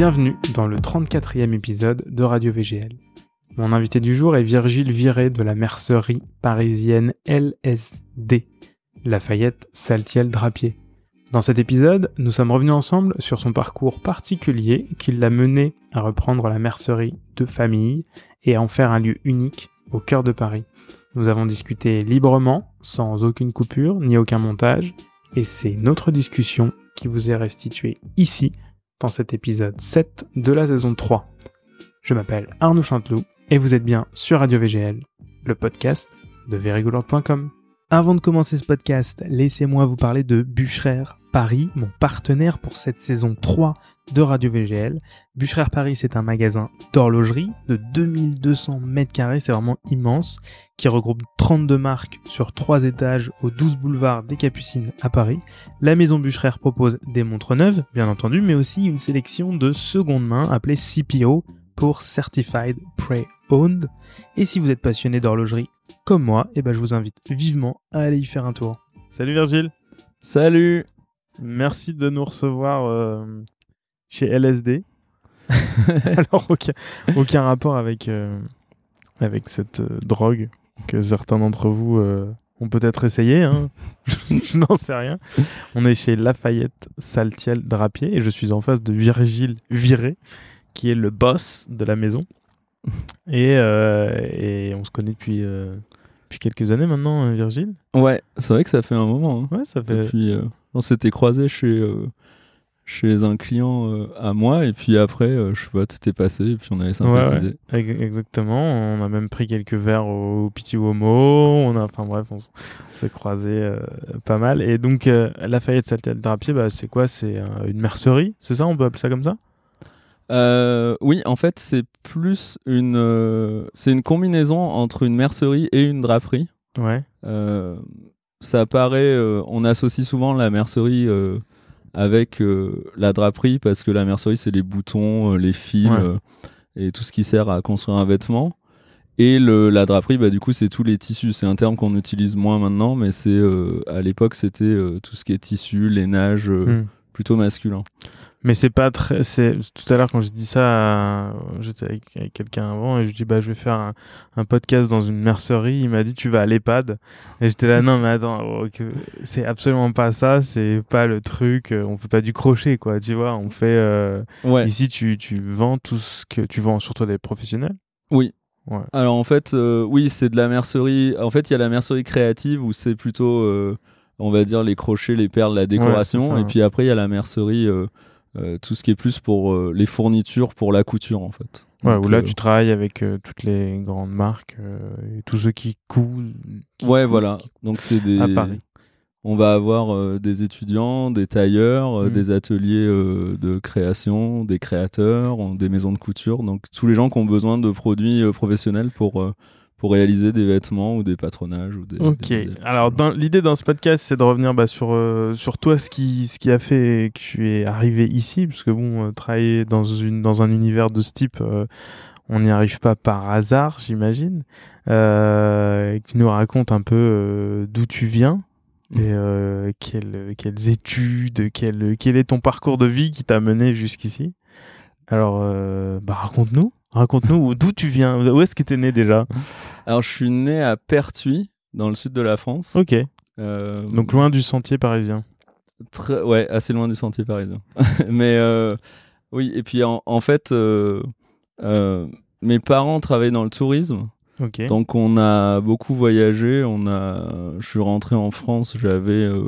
Bienvenue dans le 34e épisode de Radio VGL. Mon invité du jour est Virgile Viré de la mercerie parisienne LSD, Lafayette Saltiel Drapier. Dans cet épisode, nous sommes revenus ensemble sur son parcours particulier qui l'a mené à reprendre la mercerie de famille et à en faire un lieu unique au cœur de Paris. Nous avons discuté librement, sans aucune coupure ni aucun montage, et c'est notre discussion qui vous est restituée ici, dans cet épisode 7 de la saison 3. Je m'appelle Arnaud Chanteloup, et vous êtes bien sur Radio VGL, le podcast de verygoulord.com. Avant de commencer ce podcast, laissez-moi vous parler de Bûcherer Paris, mon partenaire pour cette saison 3 de Radio VGL. Bûcherer Paris, c'est un magasin d'horlogerie de 2200 mètres carrés, c'est vraiment immense, qui regroupe 32 marques sur 3 étages au 12 boulevard des Capucines à Paris. La maison Bûcherer propose des montres neuves, bien entendu, mais aussi une sélection de seconde main appelée CPO pour Certified Pre-Owned. Et si vous êtes passionné d'horlogerie comme moi, eh ben je vous invite vivement à aller y faire un tour. Salut Virgile Salut Merci de nous recevoir euh, chez LSD. Alors, aucun, aucun rapport avec, euh, avec cette euh, drogue que certains d'entre vous ont peut-être essayé. Hein. je n'en sais rien. On est chez Lafayette Saltiel Drapier et je suis en face de Virgile Viré, qui est le boss de la maison. Et, et on se connaît depuis, depuis quelques années maintenant, euh, Virgile. Ouais, c'est vrai que ça fait un moment. hein. Ouais, ça fait. Depuis, euh, on s'était croisés chez, euh, chez un client euh, à moi, et puis après, je sais pas, tout est passé, et puis on avait sympathisé. Ex- Exactement, on a même pris quelques verres au Petit Homo, on a, enfin bref, on s'est croisés pas mal. Et donc, euh, Lafayette Saltiel Drapier, bah, c'est quoi? C'est une mercerie, c'est ça? On peut appeler ça comme ça? Euh, oui, en fait, c'est plus une, euh, c'est une combinaison entre une mercerie et une draperie. Ouais. Euh, ça paraît, on associe souvent la mercerie avec la draperie parce que la mercerie c'est les boutons, les fils Ouais. et tout ce qui sert à construire un vêtement. Et le, la draperie, bah, du coup, c'est tous les tissus. C'est un terme qu'on utilise moins maintenant, mais c'est à l'époque, c'était tout ce qui est tissu, lainage, Hmm. plutôt masculin. Mais c'est pas très. C'est tout à l'heure quand j'ai dit ça, euh, j'étais avec, avec quelqu'un avant et je lui dis bah je vais faire un, un podcast dans une mercerie. Il m'a dit tu vas à l'EHPAD et j'étais là non mais attends oh, c'est absolument pas ça. C'est pas le truc. euh, On fait pas du crochet quoi. Tu vois. On fait. euh, Ouais. Ici tu tu vends tout ce que tu vends surtout des professionnels. Oui. Ouais. Alors en fait, euh, oui, c'est de la mercerie. En fait, il y a la mercerie créative où c'est plutôt, euh, on va dire, les crochets, les perles, la décoration. ça, et puis après, il y a la mercerie, euh, tout ce qui est plus pour euh, les fournitures, pour la couture, en fait. Ouais, Donc, où là euh, tu travailles avec toutes les grandes marques et tous ceux qui cousent. Ouais, cousent, voilà. qui- Donc c'est des. À Paris. On va avoir des étudiants, des tailleurs, euh, Mm. des ateliers de création, des créateurs, des maisons de couture. Donc tous les gens qui ont besoin de produits professionnels pour pour réaliser des vêtements ou des patronages ou des. Ok. des. Alors, dans- l'idée dans ce podcast, c'est de revenir bah, sur, euh, sur toi, ce qui, ce qui a fait que tu es arrivé ici, parce que bon, euh, travailler dans, une, dans un univers de ce type, euh, on n'y arrive pas par hasard, j'imagine. Euh, et que tu nous racontes un peu d'où tu viens et euh, quelles, quelles études, quel, quel est ton parcours de vie qui t'a mené jusqu'ici. Alors, bah, raconte-nous. Raconte-nous d'où tu viens. Où est-ce que tu es né déjà? Alors, je suis né à Pertuis, dans le sud de la France. Ok. Euh, Donc, loin du sentier parisien. très- ouais, assez loin du sentier parisien. Mais euh, oui, et puis en, en fait, euh, mes parents travaillaient dans le tourisme. Ok. Donc, on a beaucoup voyagé. On a, je suis rentré en France, j'avais euh,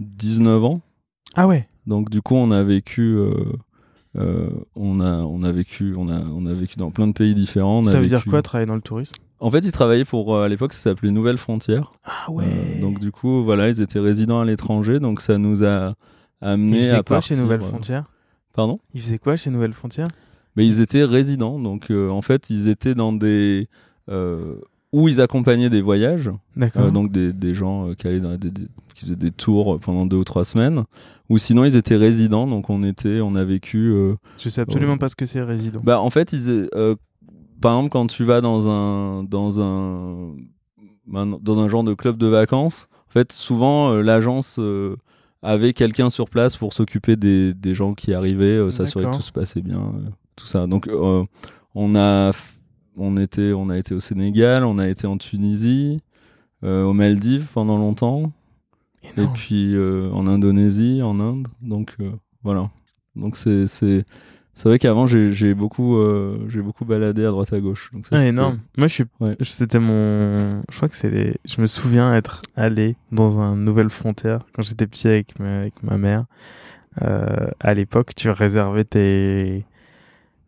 19 ans. Ah ouais. Donc, du coup, on a vécu. Euh, on a on a vécu on a on a vécu dans plein de pays différents. On a ça veut dire quoi travailler dans le tourisme? En fait, ils travaillaient pour euh, à l'époque ça s'appelait Nouvelle Frontière. Ah Euh, donc du coup, voilà, ils étaient résidents à l'étranger, donc ça nous a amené Ils faisaient à quoi partir. chez Nouvelle euh, Frontière? Pardon? Ils faisaient quoi chez Nouvelle Frontière? Mais ils étaient résidents, donc euh, en fait, ils étaient dans des où ils accompagnaient des voyages, D'accord. donc des, des gens qui allaient dans des, des- qui faisaient des tours pendant deux ou trois semaines, ou sinon ils étaient résidents, donc on était, on a vécu. euh, Je sais absolument oh. pas ce que c'est résident. Bah en fait, ils, euh, par exemple, quand tu vas dans un dans un ben, dans un genre de club de vacances, en fait, souvent euh, l'agence euh, avait quelqu'un sur place pour s'occuper des, des gens qui arrivaient, euh, s'assurer que tout se passait bien, euh, tout ça. Donc euh, on a on était on a été au Sénégal, on a été en Tunisie, euh, aux Maldives pendant longtemps, et puis euh, en Indonésie, en Inde. Donc euh, voilà. Donc c'est c'est c'est vrai qu'avant j'ai j'ai beaucoup euh, j'ai beaucoup baladé à droite à gauche. Donc ça, Ah, énorme. Moi, je suis. Ouais. C'était mon. Je crois que c'est les. Je me souviens être allé dans un Nouvelle Frontière quand j'étais petit avec ma, avec ma mère. Euh, à l'époque, tu réservais tes.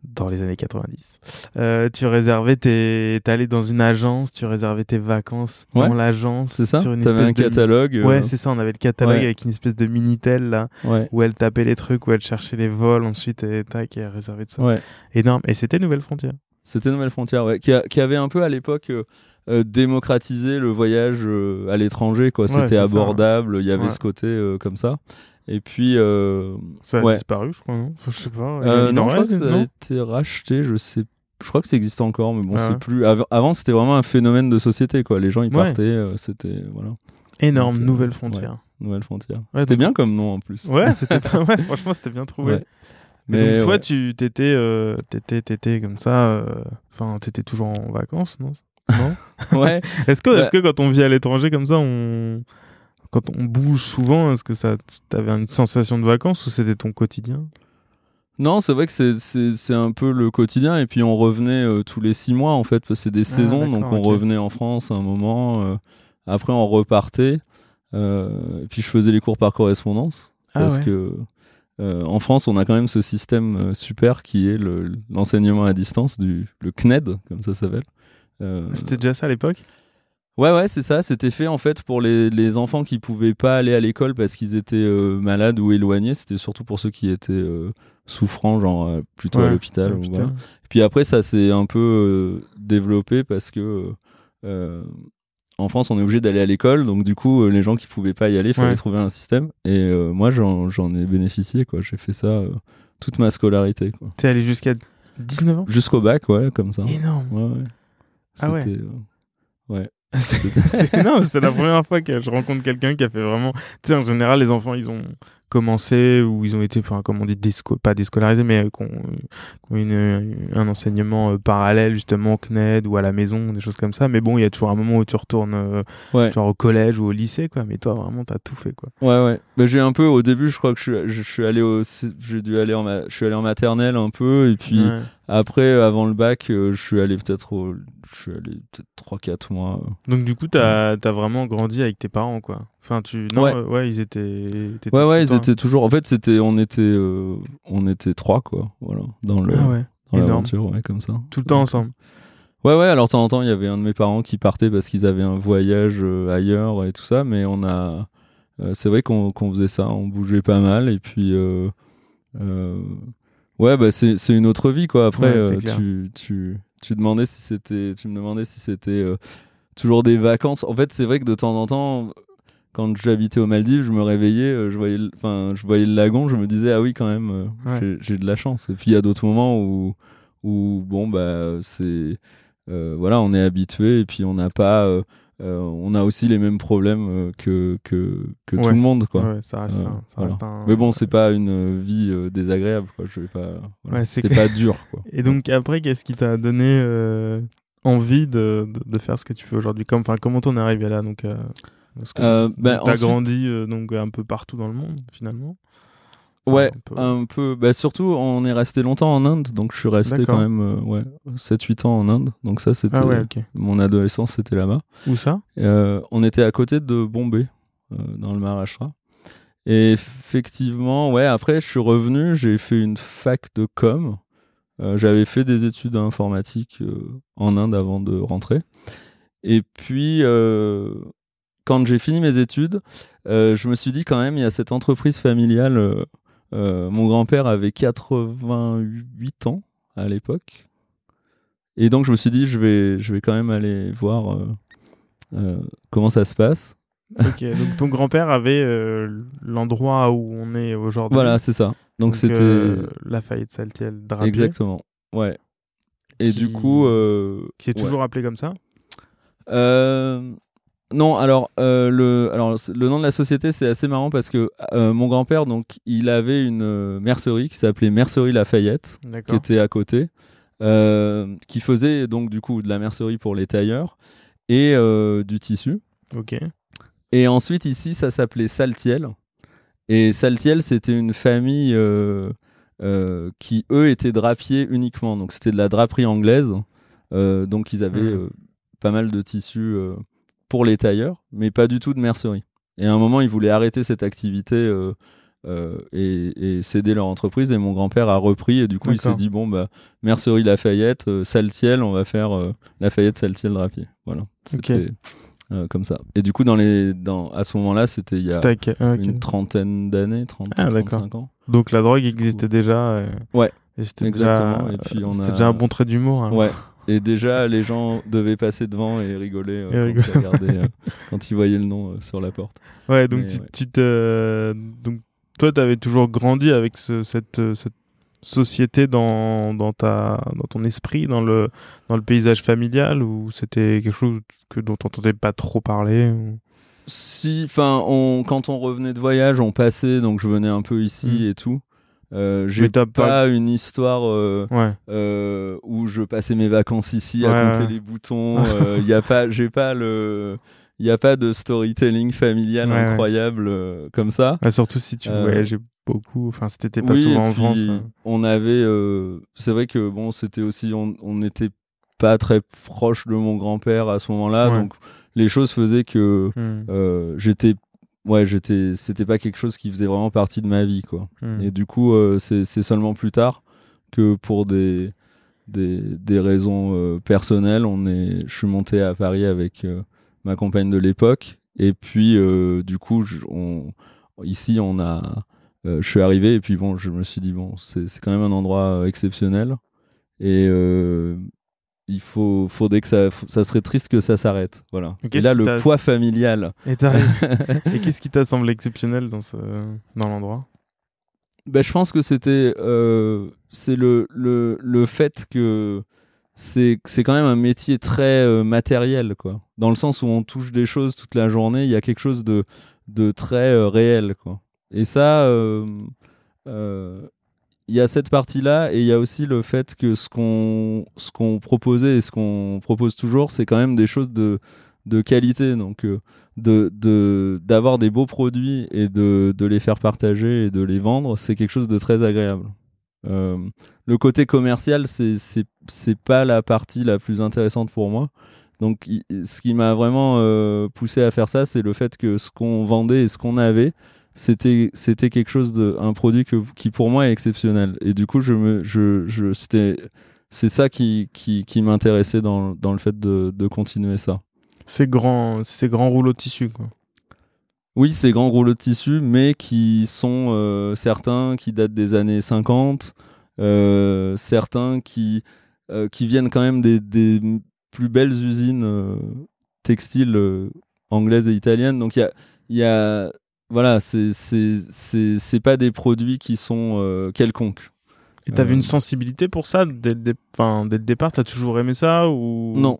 Dans les années 90. Euh, tu réservais tes. T'allais dans une agence, tu réservais tes vacances Ouais. dans l'agence. C'est ça. sur une T'avais un de- catalogue. euh, Ouais, c'est ça. On avait le catalogue Ouais. avec une espèce de Minitel là, ouais. où elle tapait les trucs, où elle cherchait les vols, ensuite et tac, et elle réservait de ça. Énorme. Et c'était Nouvelle Frontière. C'était Nouvelle Frontière, ouais, qui, a- qui avait un peu à l'époque euh, euh, démocratisé le voyage euh, à l'étranger, quoi. Ouais, C'était abordable, il y avait Ouais. ce côté euh, comme ça. Et puis, euh, Ça a Ouais. disparu, je crois, non Enfin, Je sais pas. euh, non, en je crois que reste, ça a été racheté, je sais. Je crois que ça existe encore, mais bon, Ah c'est ouais. plus. av- avant, c'était vraiment un phénomène de société, quoi. Les gens, ils partaient, euh, c'était voilà, Énorme, Donc, euh, Nouvelle Frontière. Nouvelle Frontière. C'était donc- bien comme nom en plus. Ouais, c'était pas franchement, c'était bien trouvé. Mais donc toi, tu t'étais, euh, t'étais, t'étais comme ça. Enfin, t'étais toujours en vacances, non? Non? ouais. Est-ce que, Bah- est-ce que quand on vit à l'étranger comme ça, on, quand on bouge souvent, est-ce que ça, t'avais une sensation de vacances ou c'était ton quotidien? Non, c'est vrai que c'est- un peu le quotidien. Et puis on revenait euh, tous les six mois, en fait, parce que c'est des saisons. Donc Ah, on revenait en France un moment. euh, après, on repartait. euh, et puis je faisais les cours par correspondance. Ah parce ouais. que en France, on a quand même ce système super qui est le- l'enseignement à distance, du, le CNED, comme ça s'appelle. C'était déjà ça à l'époque? Ouais, ouais, c'est ça. C'était fait en fait pour les, les enfants qui pouvaient pas aller à l'école parce qu'ils étaient euh, malades ou éloignés. C'était surtout pour ceux qui étaient euh, souffrants, genre euh, plutôt à Ouais, l'hôpital. à ou l'hôpital. voilà. Puis après, ça s'est un peu développé parce que en France, on est obligé d'aller à l'école. Donc, du coup, les gens qui pouvaient pas y aller, il fallait Ouais. trouver un système. Et moi, j'en j'en ai bénéficié. quoi. J'ai fait ça toute ma scolarité. T'es allé jusqu'à 19 ans? Jusqu'au bac, ouais, comme ça. Ouais, Énorme. ouais. Ah ouais. C'était, euh, ouais. C'est énorme, c'est la première fois que je rencontre quelqu'un qui a fait vraiment. Tu sais, en général, les enfants, ils ont commencé ou ils ont été, enfin, comme on dit, désco- pas déscolarisés, mais euh, qui ont, ont une, un enseignement euh, parallèle, justement, au CNED ou à la maison, des choses comme ça. Mais bon, il y a toujours un moment où tu retournes, euh, Ouais. genre au collège ou au lycée, quoi. Mais toi, vraiment, t'as tout fait, quoi. Ouais, ouais. Bah, j'ai un peu, au début, je crois que je, suis- je, je suis allé au, j'ai dû aller en, ma- je suis allé en maternelle un peu, et puis Ouais. après, avant le bac, euh, je suis allé peut-être au, je suis allé peut-être 3-4 mois. Donc, du coup, t'as as vraiment grandi avec tes parents, quoi. Enfin, tu. Non, Ouais. euh, ouais, ils étaient. t'étais Ouais, ouais, ils étaient toujours, en fait, c'était, on était, euh, on était trois, quoi, voilà, dans le, Ah ouais, dans l'aventure, ouais, comme ça. tout le temps ensemble. Ouais, ouais, alors de temps en temps, il y avait un de mes parents qui partait parce qu'ils avaient un voyage euh, ailleurs et tout ça, mais on a. euh, c'est vrai qu'on qu'on faisait ça, on bougeait pas mal, et puis. euh, euh, ouais, bah, c'est une autre vie, quoi. Après, euh, tu, tu, tu, demandais si c'était, tu me demandais si c'était euh, toujours des vacances. En fait, c'est vrai que de temps en temps. Quand j'habitais aux Maldives, je me réveillais, euh, je voyais, le- enfin, je voyais le lagon, je me disais ah oui quand même, euh, Ouais. j'ai- de la chance. Et puis il y a d'autres moments où, où bon bah c'est, euh, voilà, on est habitué et puis on n'a pas, euh, on a aussi les mêmes problèmes que que, que tout le monde quoi. Ouais, ça reste, Euh, un, ça voilà. reste un- Mais bon, c'est pas une vie désagréable quoi. Je vais pas, voilà. C'était pas dur quoi. Et donc après, qu'est-ce qui t'a donné envie de, de, de faire ce que tu fais aujourd'hui? Comme, enfin, Comment t'en es arrivé là? Donc, parce que Euh, ben, T'as ensuite- grandi euh, donc, un peu partout dans le monde finalement Ouais, un peu. un peu. Bah, surtout, on est resté longtemps en Inde, donc je suis resté quand même euh, ouais, 7-8 ans en Inde. Donc ça, c'était Ah ouais, mon adolescence, c'était là-bas. Où ça? On était à côté de Bombay, dans le Maharashtra. Et effectivement, ouais, après, je suis revenu, j'ai fait une fac de com. J'avais fait des études informatiques en Inde avant de rentrer. Et puis, euh, quand j'ai fini mes études, euh, je me suis dit quand même, il y a cette entreprise familiale. euh, euh, mon grand-père avait 88 ans à l'époque. Et donc, je me suis dit, je vais, je vais quand même aller voir comment ça se passe. Ok, donc ton grand-père avait euh, l'endroit où on est aujourd'hui. Voilà, c'est ça. Donc, c'était. euh, Lafayette Saltiel Drapier. Exactement. Ouais. Et Qui- du coup. euh, Qui est ouais. toujours appelé comme ça? Euh, Non, alors, euh, le, alors le nom de la société c'est assez marrant parce que euh, mon grand-père donc il avait une euh, mercerie qui s'appelait Mercerie Lafayette qui était à côté, qui faisait donc du coup de la mercerie pour les tailleurs et du tissu. Ok. Et ensuite ici ça s'appelait Saltiel. Et Saltiel c'était une famille qui eux étaient drapiers uniquement. Donc c'était de la draperie anglaise. Donc ils avaient euh, pas mal de tissus pour les tailleurs mais pas du tout de mercerie. Et à un moment ils voulaient arrêter cette activité euh, euh, et, et céder leur entreprise et mon grand-père a repris et du coup il s'est dit bon bah mercerie Lafayette euh, Saltiel on va faire euh, Lafayette Saltiel drapier. Voilà. C'était comme ça. Et du coup dans les dans à ce moment-là c'était il y a une trentaine d'années 30 Ah, d'accord. 35 ans. Donc la drogue existait déjà. Ouais, et c'était déjà- un bon trait d'humour. alors. ouais et déjà les gens devaient passer devant et rigoler euh, Et quand, ils regardaient, euh, quand ils voyaient le nom euh, sur la porte Ouais, donc Mais tu, ouais. tu donc toi, t'avais toujours grandi avec ce- cette, cette société dans, dans ta, dans ton esprit, dans le, dans le paysage familial, ou c'était quelque chose que dont t'entendais pas trop parler. ou- Si, enfin, on, quand on revenait de voyage, on passait, donc je venais un peu ici et tout. Euh, J'ai pas, pas- une histoire euh, Ouais. euh, où je passais mes vacances ici Ouais, à compter ouais. les boutons. Il y a pas, j'ai pas le, il y a pas de storytelling familial incroyable comme ça. Surtout si tu voyageais beaucoup. Enfin, si t'étais pas oui, souvent en France. euh. on avait, c'est vrai que bon, c'était aussi, on n'était pas très proche de mon grand-père à ce moment-là, donc les choses faisaient que Hmm, j'étais ouais j'étais c'était pas quelque chose qui faisait vraiment partie de ma vie quoi. Hmm. et du coup euh, c'est seulement plus tard que pour des des, des raisons euh, personnelles on est je suis monté à Paris avec euh, ma compagne de l'époque. Et puis du coup je- on ici on a je suis arrivé et puis bon je me suis dit bon c'est quand même un endroit exceptionnel. Et euh, il faut faudrait que ça ça serait triste que ça s'arrête. Voilà. Et là le poids familial. Et qu'est-ce qui t'a semblé exceptionnel dans ce, dans l'endroit? Ben, je pense que c'était euh, c'est le, le, le fait que c'est c'est quand même un métier très euh, matériel quoi. Dans le sens où on touche des choses toute la journée il y a quelque chose de de très euh, réel quoi. Et ça il y a cette partie là et il y a aussi le fait que ce qu'on ce qu'on proposait et ce qu'on propose toujours c'est quand même des choses de de qualité. Donc euh, de d'avoir des beaux produits et de de les faire partager et de les vendre c'est quelque chose de très agréable. Euh, le côté commercial c'est pas la partie la plus intéressante pour moi. Donc ce qui m'a vraiment euh, poussé à faire ça c'est le fait que ce qu'on vendait et ce qu'on avait c'était c'était quelque chose de un produit que, qui pour moi est exceptionnel et du coup je me je je c'était c'est ça qui qui qui m'intéressait dans dans le fait de de continuer ça Ces grands, ces grands rouleaux de tissu, quoi. Oui, ces grands rouleaux de tissu, mais qui sont euh, certains qui datent des années 50, euh, certains qui, euh, qui viennent quand même des, des plus belles usines textiles anglaises et italiennes. Donc il y a, il y a voilà, c'est pas des produits qui sont euh, quelconques. Et t'avais Euh, une sensibilité pour ça dès le, dé- enfin, dès le départ T'as toujours aimé ça ou? Non,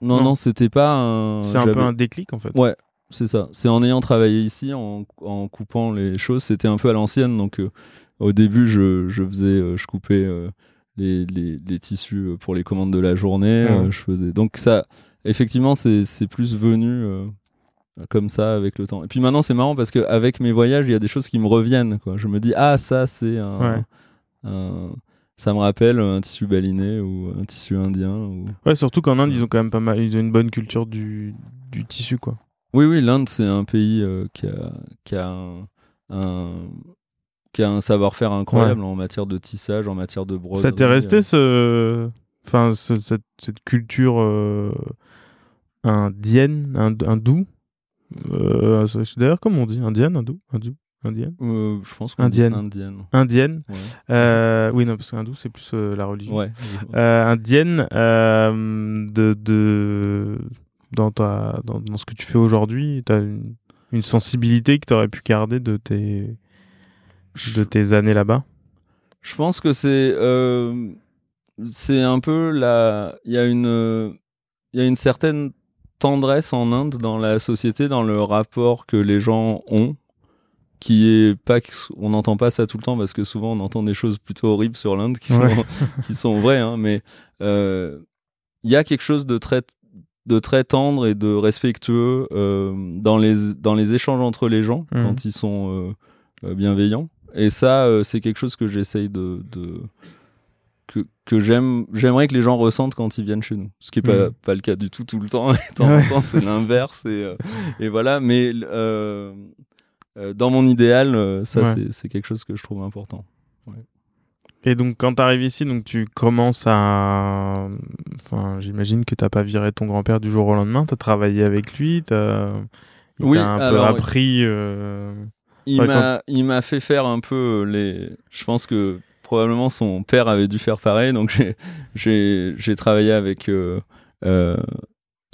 non, Non. non, c'était pas un. C'est un peu un déclic en fait. Ouais, c'est ça. C'est en ayant travaillé ici, en, en coupant les choses, c'était un peu à l'ancienne. Donc, euh, au début, je, je faisais, euh, je coupais euh, les, les, les tissus euh, pour les commandes de la journée. Ouais. euh, je faisais. Donc, ça, effectivement, c'est c'est plus venu euh, comme ça avec le temps. Et puis maintenant, c'est marrant parce qu'avec mes voyages, il y a des choses qui me reviennent. Quoi. Je me dis, ah, ça, c'est un. Ouais. un- Ça me rappelle un tissu baliné ou un tissu indien. Ou... Ouais, surtout qu'en Inde, ils ont quand même pas mal, ils ont une bonne culture du, du tissu, quoi. Oui, oui, l'Inde, c'est un pays euh, qui a, qui a un, un- qui a un savoir-faire incroyable en matière de tissage, en matière de broderie. ça t'est resté euh. ce, enfin, ce- cette, cette culture euh, indienne, ind- hindoue. Euh, d'ailleurs comment on dit, indienne, hindoue, hindoue, indienne, Euh, je pense Indienne. indienne. indienne. Ouais. Euh, oui, non, parce qu'hindou c'est plus euh, la religion. Ouais. indienne de, de dans ta dans, dans ce que tu fais aujourd'hui t'as une, une sensibilité que tu aurais pu garder de tes de tes années là-bas? Je pense que c'est c'est un peu la il y a une il y a une certaine tendresse en Inde dans la société, dans le rapport que les gens ont, qui est pas on n'entend pas ça tout le temps parce que souvent on entend des choses plutôt horribles sur l'Inde qui sont qui sont vraies, hein, mais euh, il y a quelque chose de très de très tendre et de respectueux euh, dans les dans les échanges entre les gens mmh. quand ils sont euh, bienveillants. Et ça, c'est quelque chose que j'essaye de, de que, que j'aime j'aimerais que les gens ressentent quand ils viennent chez nous. Ce qui est pas, mm. pas le cas du tout tout le temps et temps temps c'est l'inverse et, euh, et voilà. Mais euh, euh, dans mon idéal ça c'est quelque chose que je trouve important. Et donc quand tu arrives ici donc tu commences à enfin j'imagine que t'as pas viré ton grand-père du jour au lendemain. Tu as travaillé avec lui t'as oui, un peu appris il m'a il m'a fait faire un peu les je pense que probablement son père avait dû faire pareil. Donc j'ai travaillé avec euh, euh,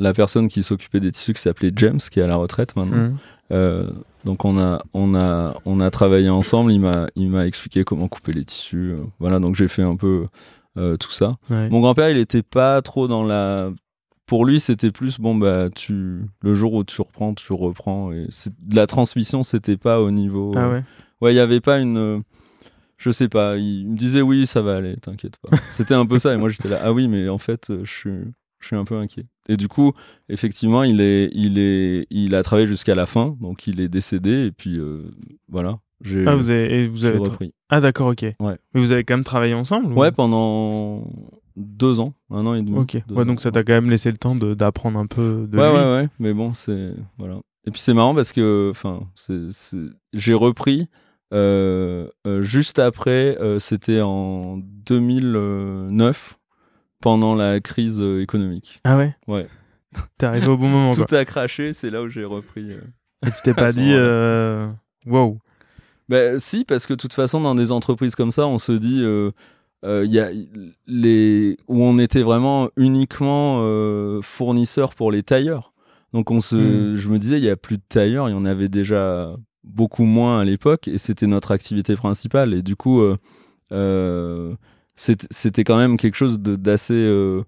la personne qui s'occupait des tissus qui s'appelait James, qui est à la retraite maintenant. Mmh. Euh, donc on a on a on a travaillé ensemble. Il m'a expliqué comment couper les tissus. voilà, donc j'ai fait un peu tout ça. Mon grand-père, il était pas trop dans la pour lui, c'était plus bon bah tu le jour où tu reprends, tu reprends et la transmission, c'était pas au niveau. Ah ouais. Ouais, il y avait pas une je sais pas, il me disait oui, ça va aller, t'inquiète pas. C'était un peu ça, et moi j'étais là, ah oui, mais en fait, euh, je suis, je suis un peu inquiet. Et du coup, effectivement, il est, il est, il a travaillé jusqu'à la fin, donc il est décédé, et puis euh, voilà. Ah, vous avez, vous avez repris. Ah d'accord, ok. Ouais. Mais vous avez quand même travaillé ensemble Ouais, pendant deux ans, un an et demi. Ok. Ouais, donc ça t'a quand même laissé le temps d'apprendre un peu de ouais, lui. Ouais, ouais, Mais bon, c'est voilà. Et puis c'est marrant parce que, enfin, c'est, j'ai repris euh, euh, juste après, euh, c'était en 2009, pendant la crise économique. Ah ouais? Ouais. T'es arrivé au bon moment. Tout a craché, c'est là où j'ai repris. Et tu t'es pas dit, wow. Ben si, parce que de toute façon, dans des entreprises comme ça, on se dit, il y a les où on était vraiment uniquement fournisseur pour les tailleurs. Donc on se, hmm. je me disais, il y a plus de tailleurs, il y en avait déjà beaucoup moins à l'époque et c'était notre activité principale. Et du coup, euh, euh, c'était quand même quelque chose d'assez. Euh,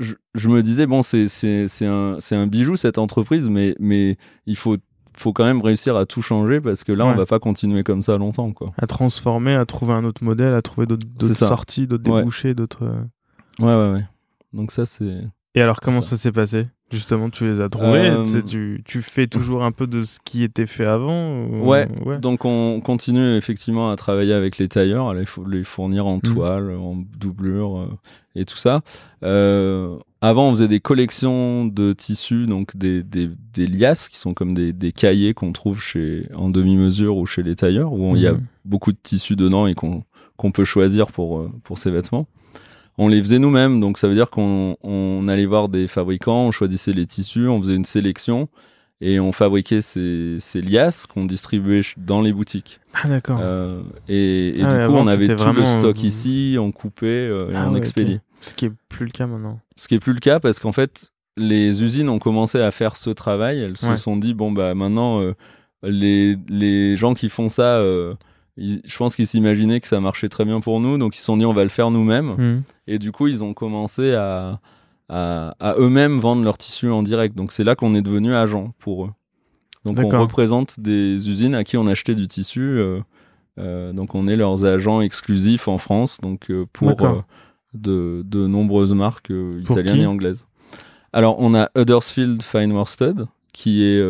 je, je, me disais, bon, c'est un, un bijou cette entreprise, mais, mais il faut faut quand même réussir à tout changer parce que là on va pas continuer comme ça longtemps quoi. À transformer, à trouver un autre modèle, à trouver d'autres sorties, d'autres débouchés, d'autres. Ouais ouais ouais. Donc ça c'est. Et alors comment ça s'est passé? Justement, tu les as trouvés. Euh, tu, tu, fais toujours un peu de ce qui était fait avant. Ouais. Donc on continue effectivement à travailler avec les tailleurs, à les, fournir en mm. toile, en doublure euh, et tout ça. Euh, avant, on faisait des collections de tissus, donc des, des, des liasses qui sont comme des, des cahiers qu'on trouve chez en demi-mesure ou chez les tailleurs, où il y a mm. beaucoup de tissus dedans et qu'on peut choisir pour pour ces vêtements on les faisait nous-mêmes. Donc ça veut dire qu'on allait voir des fabricants, on choisissait les tissus, on faisait une sélection et on fabriquait ces, liasses qu'on distribuait dans les boutiques. Ah d'accord. Euh, et, ah du coup, on avait tout le stock euh, ici, on coupait euh, et ah on expédiait. Ce qui est plus le cas maintenant. Ce qui est plus le cas parce qu'en fait, les usines ont commencé à faire ce travail. Elles se sont dit bon bah maintenant les les gens qui font ça je pense qu'ils s'imaginaient que ça marchait très bien pour nous, donc ils se sont dit on va le faire nous-mêmes. Hmm. Et du coup, ils ont commencé à, à, eux-mêmes vendre leurs tissus en direct. Donc c'est là qu'on est devenu agent pour eux. Donc on représente des usines à qui on achetait du tissu. Euh, euh, donc on est leurs agents exclusifs en France, donc euh, pour de, de, nombreuses marques italiennes et anglaises. Alors on a Huddersfield Fine Worsted, qui est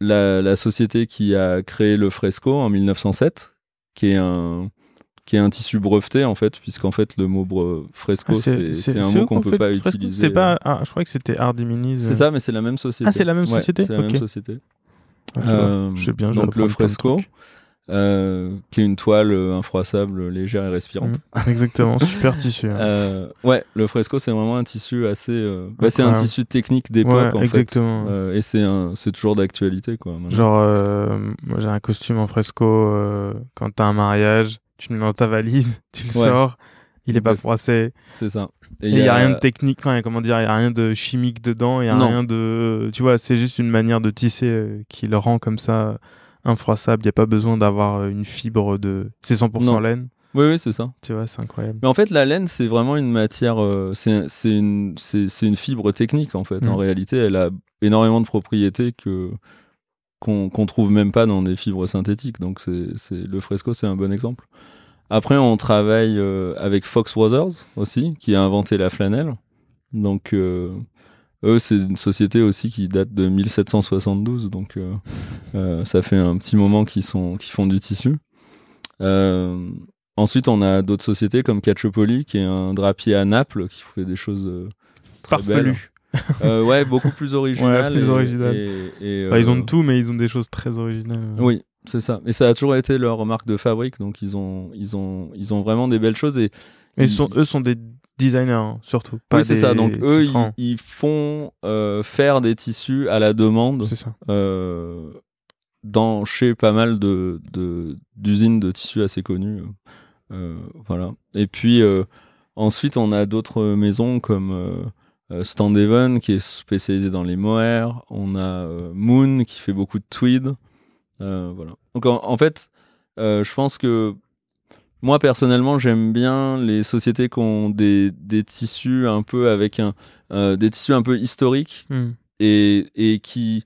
la, la, société qui a créé le fresco en 1907, qui est un qui est un tissu breveté en fait, puisqu'en fait le mot fresco ah, c'est un mot qu'on peut pas utiliser. C'est pas, ah, je crois que c'était Hardiminis. C'est ça, mais c'est la même société. Ah, c'est la même société. c'est la même société. Ah, euh, bien. Donc le fresco. Euh, qui est une toile euh, infroissable, légère et respirante. Mm. exactement, super tissu. Hein. Euh, ouais, le fresco c'est vraiment un tissu assez. Euh, bah, c'est un tissu technique d'époque en exactement. fait. et c'est un, c'est toujours d'actualité quoi. Genre, moi j'ai un costume en fresco quand t'as un mariage, tu le mets dans ta valise, tu le sors, il est pas froissé. C'est ça. Et il y, a rien de technique, enfin, comment dire, il y a rien de chimique dedans, il y a rien de, tu vois, c'est juste une manière de tisser qui le rend comme ça infroissable. Il n'y a pas besoin d'avoir euh, une fibre de. C'est 100% laine. Oui, oui, c'est ça. Tu vois, c'est incroyable. Mais en fait, la laine, c'est vraiment une matière, euh, c'est une, une fibre technique en fait. En Mm. réalité, elle a énormément de propriétés que qu'on qu'on trouve même pas dans des fibres synthétiques. Donc, c'est le fresco, c'est un bon exemple. Après, on travaille euh, avec Fox Brothers aussi, qui a inventé la flanelle. Donc, euh, eux, c'est une société aussi qui date de 1772. Donc, euh, euh, ça fait un petit moment qu'ils sont, qu'ils font du tissu. Euh, ensuite, on a d'autres sociétés comme Cacciopoli, qui est un drapier à Naples, qui fait des choses euh, très belles. Farfelu. Euh, ouais, beaucoup plus plus et- originales. et- et, Enfin, ils ont de tout, mais ils ont des choses très originales. oui, c'est ça. Et ça a toujours été leur marque de fabrique, donc ils ont, ils ont, ils ont vraiment des belles choses. Et ils- sont, eux sont des designers, hein, surtout. Pas oui, c'est ça. Donc eux, ils, font euh, faire des tissus à la demande C'est ça. euh, dans chez pas mal de d'usines de, tissus assez connues. Euh, voilà. Et puis ensuite, on a d'autres maisons comme Standeven qui est spécialisé dans les mohair. On a Moon qui fait beaucoup de tweed. Voilà. Donc en, en fait, je pense que moi personnellement, j'aime bien les sociétés qui ont des, des tissus un peu avec un euh, des tissus un peu historiques Hmm. et, et qui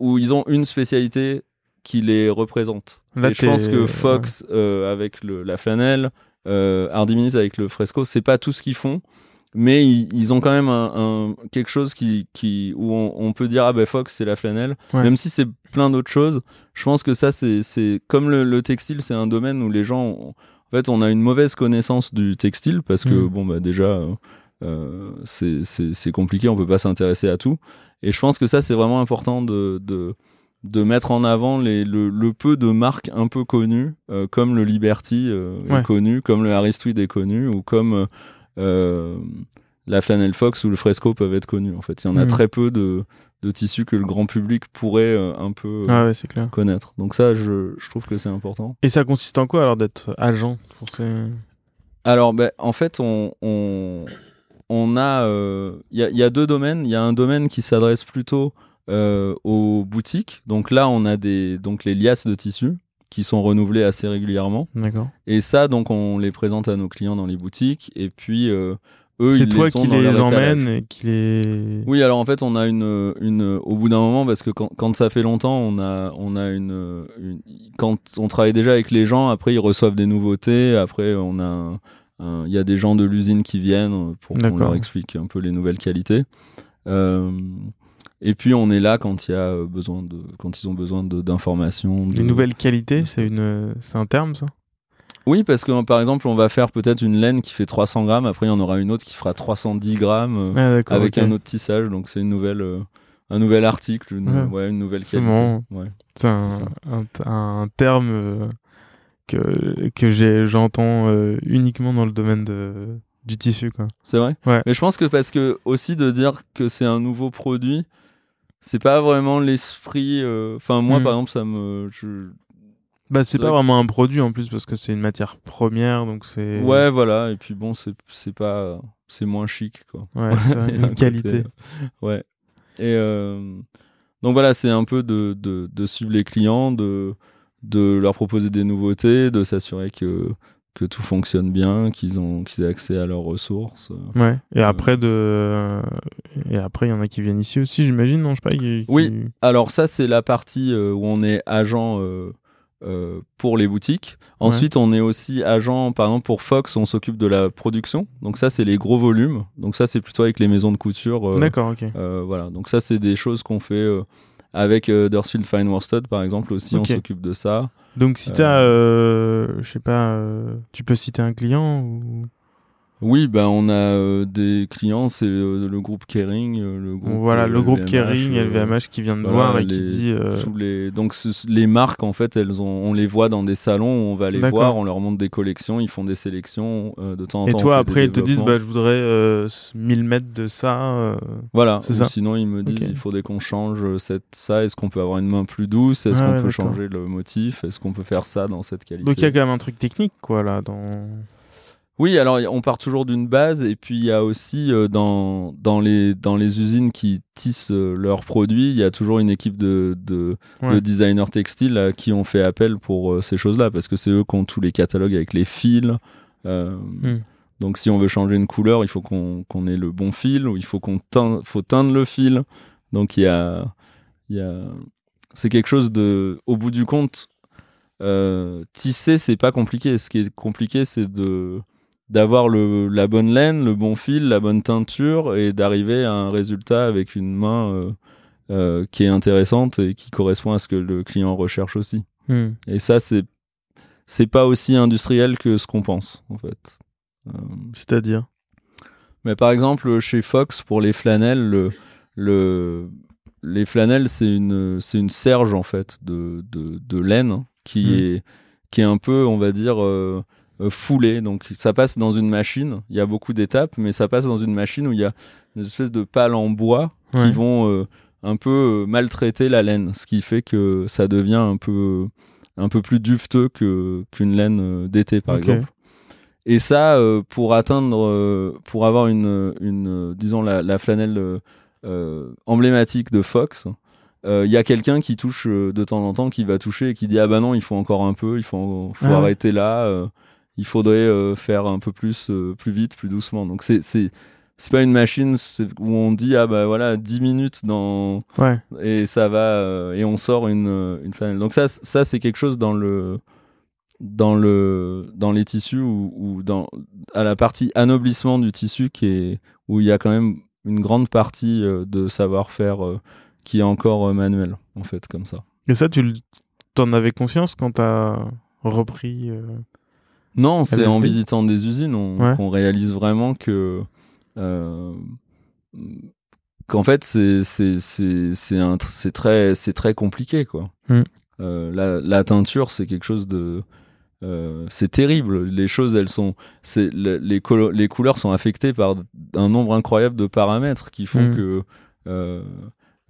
où ils ont une spécialité qui les représente. Là, et je pense que Fox euh, avec le, la flanelle, euh, Hardy Minis avec le fresco, c'est pas tout ce qu'ils font, mais ils, ils ont quand même un, un- quelque chose qui, qui où on, on peut dire ah ben Fox c'est la flanelle, Ouais. même si c'est plein d'autres choses. Je pense que ça c'est c'est comme le, le textile, c'est un domaine où les gens ont- en fait on a une mauvaise connaissance du textile parce que Mm. bon bah déjà euh, euh, c'est c'est c'est compliqué, on peut pas s'intéresser à tout. Et je pense que ça, c'est vraiment important de, de, de mettre en avant les, le, le peu de marques un peu connues, euh, comme le Liberty euh, Ouais. est connu, comme le Harris Tweed est connu, ou comme euh, la Flannel Fox ou le Fresco peuvent être connus. En fait, il y en a Mhm. très peu de, de tissus que le grand public pourrait euh, un peu euh, Ah ouais, clair. connaître. Donc ça, je, je trouve que c'est important. Et ça consiste en quoi alors d'être agent pour ces... Alors, ben, en fait, on, on, on a. euh, Il y, a, y a deux domaines. Il y a un domaine qui s'adresse plutôt euh, aux boutiques. Donc là, on a des, donc les liasses de tissus qui sont renouvelées assez régulièrement. D'accord. Et ça, donc, on les présente à nos clients dans les boutiques. Et puis, euh, eux, C'est ils toi les qui les et qui les... Oui, alors en fait, on a une, une au bout d'un moment parce que quand, quand ça fait longtemps, on a, on a une, une- quand on travaille déjà avec les gens, après ils reçoivent des nouveautés, après on a, il y a des gens de l'usine qui viennent pour qu'on leur explique un peu les nouvelles qualités. Euh, et puis on est là quand il y a besoin de, quand ils ont besoin d'informations. De- nouvelles qualités, c'est une, c'est un terme ça? Oui, parce que par exemple, on va faire peut-être une laine qui fait 300 grammes, après il y en aura une autre qui fera 310 grammes. euh, Ah avec un autre tissage. Donc c'est une nouvelle, euh, un nouvel article, une, Ouais. ouais, une nouvelle qualité. Ouais. C'est un, un, un terme euh, que, que j'entends euh, uniquement dans le domaine de, du tissu. Quoi. C'est vrai? Ouais. Mais je pense que parce que aussi de dire que c'est un nouveau produit, c'est pas vraiment l'esprit. euh, Enfin moi Mm. par exemple ça me, je- Bah, c'est pas que- vraiment un produit en plus parce que c'est une matière première donc c'est. ouais voilà. Et puis bon c'est c'est pas, c'est moins chic quoi. Ouais, c'est une qualité. côté, euh, ouais. Et euh, donc voilà, c'est un peu de, de, de suivre les clients, de, de leur proposer des nouveautés, de s'assurer que, que tout fonctionne bien, qu'ils ont qu'ils aient accès à leurs ressources. Ouais. Et après de et après il y en a qui viennent ici aussi, j'imagine, non, je sais pas. qui- Oui. Alors ça, c'est la partie euh, où on est agent euh, euh, pour les boutiques. Ensuite, on est aussi agent, par exemple, pour Fox, on s'occupe de la production. Donc ça, c'est les gros volumes. Donc ça, c'est plutôt avec les maisons de couture. euh, D'accord, ok. Euh, voilà, donc ça c'est des choses qu'on fait euh, avec euh, Dersfield Fine Worsted par exemple aussi, on s'occupe de ça. Donc si t'as, euh, je sais pas, euh, tu peux citer un client ou Oui, ben on a euh, des clients, c'est euh, le groupe Kering, euh, le groupe voilà le groupe LVMH, Kering, LVMH qui vient de voilà, voir et les- qui dit les donc ce- les marques en fait, elles ont on les voit dans des salons, où on va les voir, on leur montre des collections, ils font des sélections de temps en et temps. on toi après ils te disent bah je voudrais euh, 1000 mètres de ça. Voilà, ça. sinon ils me disent il faudrait qu'on change cette, ça, est-ce qu'on peut avoir une main plus douce, est-ce Ah qu'on ouais, peut changer le motif, est-ce qu'on peut faire ça dans cette qualité? Donc il y a quand même un truc technique quoi là dans. Oui, alors on part toujours d'une base et puis il y a aussi euh, dans, dans, les, dans les usines qui tissent euh, leurs produits, il y a toujours une équipe de, de, Ouais. de designers textiles à qui on fait appel pour euh, ces choses-là parce que c'est eux qui ont tous les catalogues avec les fils. euh, Hmm. Donc si on veut changer une couleur, il faut qu'on ait le bon fil ou il faut qu'on teint- faut teindre le fil. Donc il y a, y a... c'est quelque chose de, au bout du compte, euh, tisser c'est pas compliqué. Ce qui est compliqué c'est de d'avoir le la bonne laine, le bon fil, la bonne teinture et d'arriver à un résultat avec une main euh, euh, qui est intéressante et qui correspond à ce que le client recherche aussi. Hmm. Et ça c'est c'est pas aussi industriel que ce qu'on pense en fait. Euh, C'est-à-dire? mais par exemple, chez Fox, pour les flanelles, le, le- les flanelles, c'est une, c'est une serge, en fait, de, de, de laine qui, Mm. est, qui est un peu, on va dire, foulée. Donc, ça passe dans une machine. Il y a beaucoup d'étapes, mais ça passe dans une machine où il y a une espèce de pales en bois Ouais. qui vont euh, un peu euh, maltraiter la laine, ce qui fait que ça devient un peu, un peu plus duveteux que, qu'une laine euh, d'été, par exemple. Et ça, euh, pour atteindre, euh, pour avoir une, une euh, disons la, la flanelle euh, euh, emblématique de Fox, il y a quelqu'un qui touche euh, de temps en temps, qui va toucher et qui dit ah bah non, il faut encore un peu, il faut, faut Ah arrêter là, euh, il faudrait euh, faire un peu plus, euh, plus vite, plus doucement. Donc c'est c'est c'est pas une machine où on dit ah bah voilà 10 minutes dans Ouais. et ça va euh, et on sort une une flanelle. Donc ça ça c'est quelque chose dans le dans le dans les tissus ou, ou dans à la partie anoblissement du tissu qui est où il y a quand même une grande partie euh, de savoir-faire euh, qui est encore manuel en fait comme ça. Et ça, tu t'en avais conscience quand t'as repris Non, c'est en visitant des usines on- Ouais. qu'on réalise vraiment que euh, qu'en fait c'est c'est c'est c'est un tr- c'est très c'est très compliqué quoi. Mm. Euh, la, la teinture c'est quelque chose de euh, c'est terrible. Les choses, elles sont, c'est le- les, colo- les couleurs sont affectées par un nombre incroyable de paramètres qui font Mm. que, euh,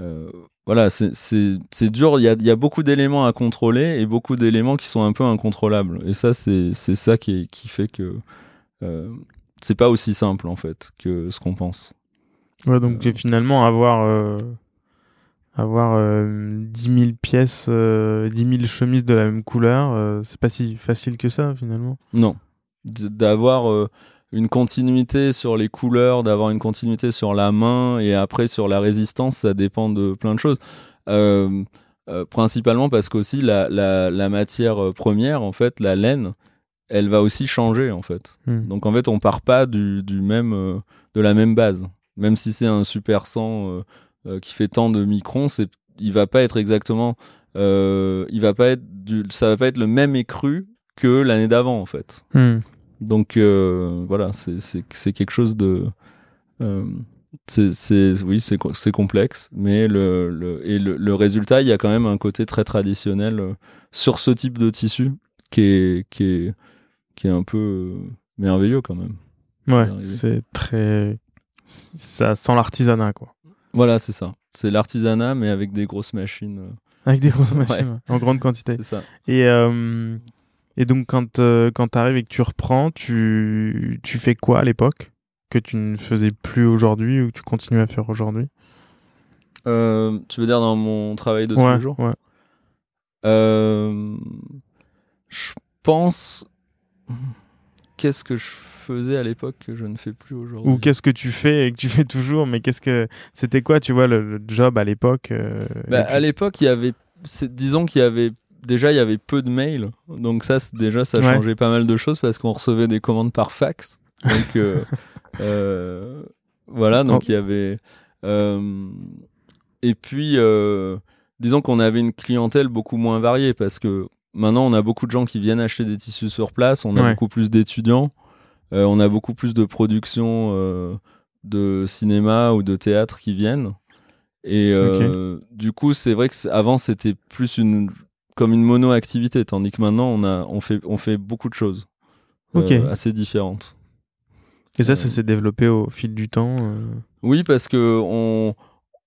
euh, voilà, c'est- dur. Il y a, y a beaucoup d'éléments à contrôler et beaucoup d'éléments qui sont un peu incontrôlables. Et ça, c'est ça qui, est- qui fait que euh, c'est pas aussi simple en fait que ce qu'on pense. Ouais, donc Euh. finalement, avoir, euh, avoir euh, 10 000 pièces, euh, 10 000 chemises de la même couleur, c'est pas si facile que ça finalement. Non, d'avoir une continuité sur les couleurs, d'avoir une continuité sur la main et après sur la résistance, ça dépend de plein de choses. Euh, euh, principalement parce qu'aussi la, la, la matière euh, première, en fait, la laine, elle va aussi changer en fait. Hmm. Donc en fait, on part pas du, du même, euh, de la même base. Même si c'est un super 100 euh, qui fait tant de microns, c'est, il va pas être exactement, il va pas être du, ça va pas être le même écru que l'année d'avant en fait. Hmm. Donc euh, voilà, c'est quelque chose de euh, c'est oui c'est co- c'est complexe, mais le, le et le, le résultat, il y a quand même un côté très traditionnel euh, sur ce type de tissu qui est qui est qui est un peu merveilleux quand même. Ouais, c'est très. Ça sent l'artisanat quoi. Voilà, c'est ça. C'est l'artisanat, mais avec des grosses machines. Avec des grosses machines, ouais, en grande quantité. C'est ça. Et, euh, et donc, quand, euh, quand tu arrives et que tu reprends, tu, tu fais quoi à l'époque que tu ne faisais plus aujourd'hui ou que tu continues à faire aujourd'hui? Euh, tu veux dire dans mon travail de tous Ouais, les jours? ouais. Euh, je pense. Qu'est-ce que je faisais à l'époque que je ne fais plus aujourd'hui? Ou qu'est-ce que tu fais et que tu fais toujours, mais qu'est-ce que c'était quoi, tu vois, le, le job à l'époque Bah, À l'époque, il y avait. Disons qu'il y avait. Déjà, il y avait peu de mails. Donc, ça, déjà, ça Ouais. changeait pas mal de choses parce qu'on recevait des commandes par fax. Donc, euh, euh, voilà. Donc, Oh. il y avait. euh, et puis, disons qu'on avait une clientèle beaucoup moins variée parce que maintenant, on a beaucoup de gens qui viennent acheter des tissus sur place. On a Ouais. beaucoup plus d'étudiants. on a beaucoup plus de productions de cinéma ou de théâtre qui viennent. Et euh, du coup, c'est vrai que avant c'était plus une comme une mono-activité, tandis que maintenant on a on fait on fait beaucoup de choses euh, assez différentes. Et ça, ça euh, s'est développé au fil du temps. euh. Oui, parce que on,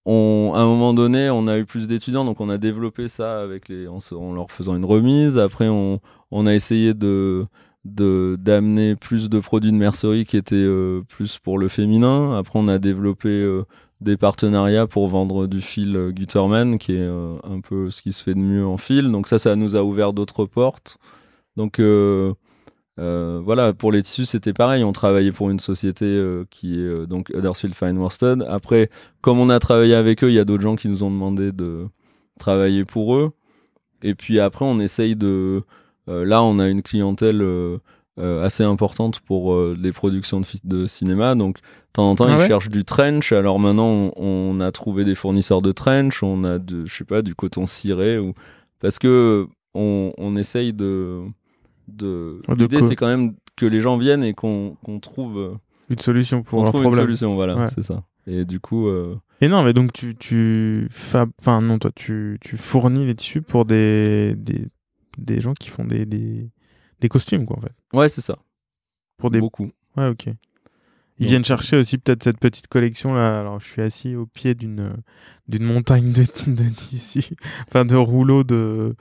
on, à un moment donné, on a eu plus d'étudiants, donc on a développé ça avec les, en, leur faisant une remise. Après, on, on a essayé de, de d'amener plus de produits de mercerie qui étaient euh, plus pour le féminin. Après, on a développé euh, des partenariats pour vendre du fil euh, Gutterman, qui est un peu ce qui se fait de mieux en fil. Donc ça, ça nous a ouvert d'autres portes. Donc voilà, pour les tissus, c'était pareil. On travaillait pour une société qui est donc Huddersfield Fine Worsted. Après, comme on a travaillé avec eux, il y a d'autres gens qui nous ont demandé de travailler pour eux. Et puis après, on essaye de euh, là, on a une clientèle euh, euh, assez importante pour les productions de, de, cinéma. Donc, de temps en temps, ah ils cherchent du trench. Alors maintenant, on, a trouvé des fournisseurs de trench. On a, de, je sais pas, du coton ciré ou parce que on, on essaye de. de... L'idée, c'est quand même que les gens viennent et qu'on trouve une solution pour on trouve une solution. Voilà, c'est ça. Et du coup. Et non, mais donc tu tu fab... enfin non, toi tu tu fournis les tissus pour des des des gens qui font des, des, des costumes, quoi, en fait. Ouais, c'est ça. Pour des... Beaucoup. Ouais, ok. Ils viennent chercher aussi peut-être cette petite collection là. Alors, je suis assis au pied d'une d'une montagne de, de tissus, enfin de rouleaux de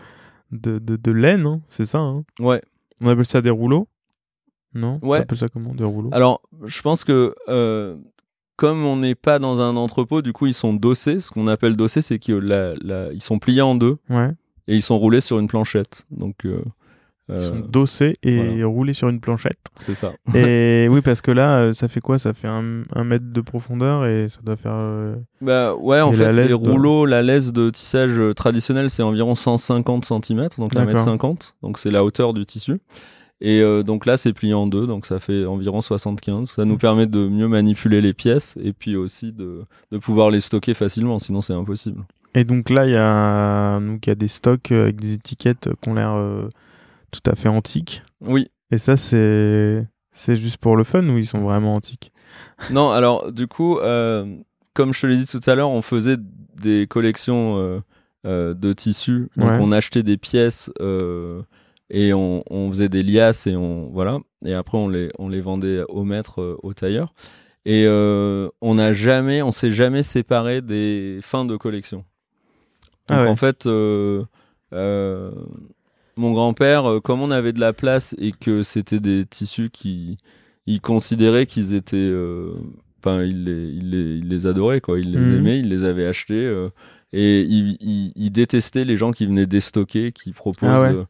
de, de, de laine, hein, c'est ça. Hein? Ouais. On appelle ça des rouleaux? Non? Ouais. On appelle ça comment? Des rouleaux? Alors, je pense que euh, comme on n'est pas dans un entrepôt, du coup, ils sont dossés. Ce qu'on appelle dossés, c'est qu'ils la, ils sont pliés en deux. Ouais et ils sont roulés sur une planchette. Donc, euh, ils sont euh, dossés et roulés sur une planchette. C'est ça. et oui, parce que là, euh, ça fait quoi? Ça fait un, mètre de profondeur et ça doit faire. Bah ouais, en fait, les rouleaux, la laisse de tissage traditionnel, c'est environ 150 cm, donc 1 mètre 50. Donc c'est la hauteur du tissu. Et donc là, c'est plié en deux, donc ça fait environ 75. Ça nous permet de mieux manipuler les pièces et puis aussi de, de pouvoir les stocker facilement, sinon c'est impossible. Et donc là, il y, a... donc, y a des stocks euh, avec des étiquettes qui ont l'air euh, tout à fait antiques. Oui. Et ça, c'est c'est juste pour le fun ou ils sont vraiment antiques? Non, alors du coup, euh, comme je te l'ai dit tout à l'heure, on faisait des collections de tissus. Donc on achetait des pièces et on, on, faisait des liasses et on voilà. Et après on les on les vendait au maître, au tailleur. Et on n'a jamais, on s'est jamais séparé des fins de collection. Donc ah en fait, euh, euh, mon grand-père, euh, comme on avait de la place et que c'était des tissus qui, il considérait qu'ils étaient, enfin, il les, il les, il les adorait quoi, il les mhm. aimait, il les avait achetés et il, il, détestait les gens qui venaient déstocker, qui proposent. Ah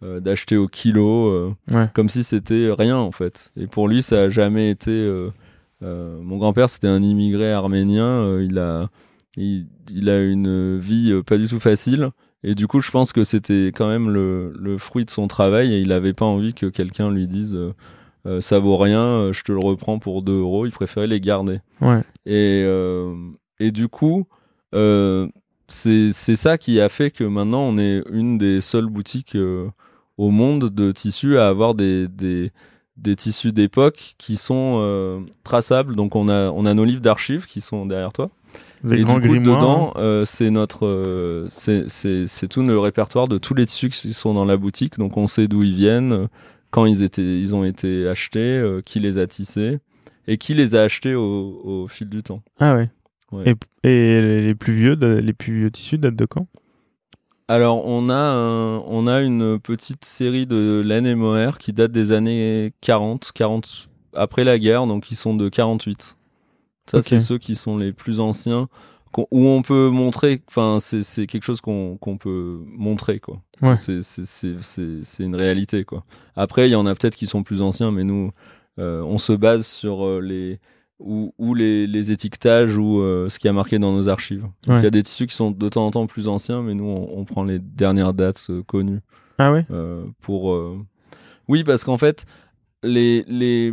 d'acheter au kilo, comme si c'était rien en fait. Et pour lui, ça a jamais été. mon grand-père, c'était un immigré arménien. il a, il, a une vie euh, pas du tout facile. Et du coup, je pense que c'était quand même le, fruit de son travail et il n'avait pas envie que quelqu'un lui dise euh, euh, ça vaut rien, je te le reprends pour 2 euros. Il préférait les garder. Et, et du coup, c'est ça qui a fait que maintenant on est une des seules boutiques au monde de tissus à avoir des, des, des tissus d'époque qui sont traçables. Donc on a, on a nos livres d'archives qui sont derrière toi et du coup, dedans, euh, c'est notre, euh, c'est tout le répertoire de tous les tissus qui sont dans la boutique. Donc, on sait d'où ils viennent, quand ils étaient, ils ont été achetés, euh, qui les a tissés et qui les a achetés au, au fil du temps. Ah ouais. Et, et, les plus vieux, les plus vieux tissus datent de quand? Alors, on a, on a une petite série de laine et mohair qui date des années 40, 40 après la guerre, donc ils sont de 48. Ça, c'est ceux qui sont les plus anciens, où on peut montrer, enfin, c'est quelque chose qu'on peut montrer, quoi. Ouais. C'est une réalité, quoi. Après, il y en a peut-être qui sont plus anciens, mais nous, euh, on se base sur euh, les ou, ou les, les, étiquetages ou euh, ce qui a marqué dans nos archives. il y a des tissus qui sont de temps en temps plus anciens, mais nous, on, on prend les dernières dates connues. Ah ouais? Pour. Oui, parce qu'en fait, les, les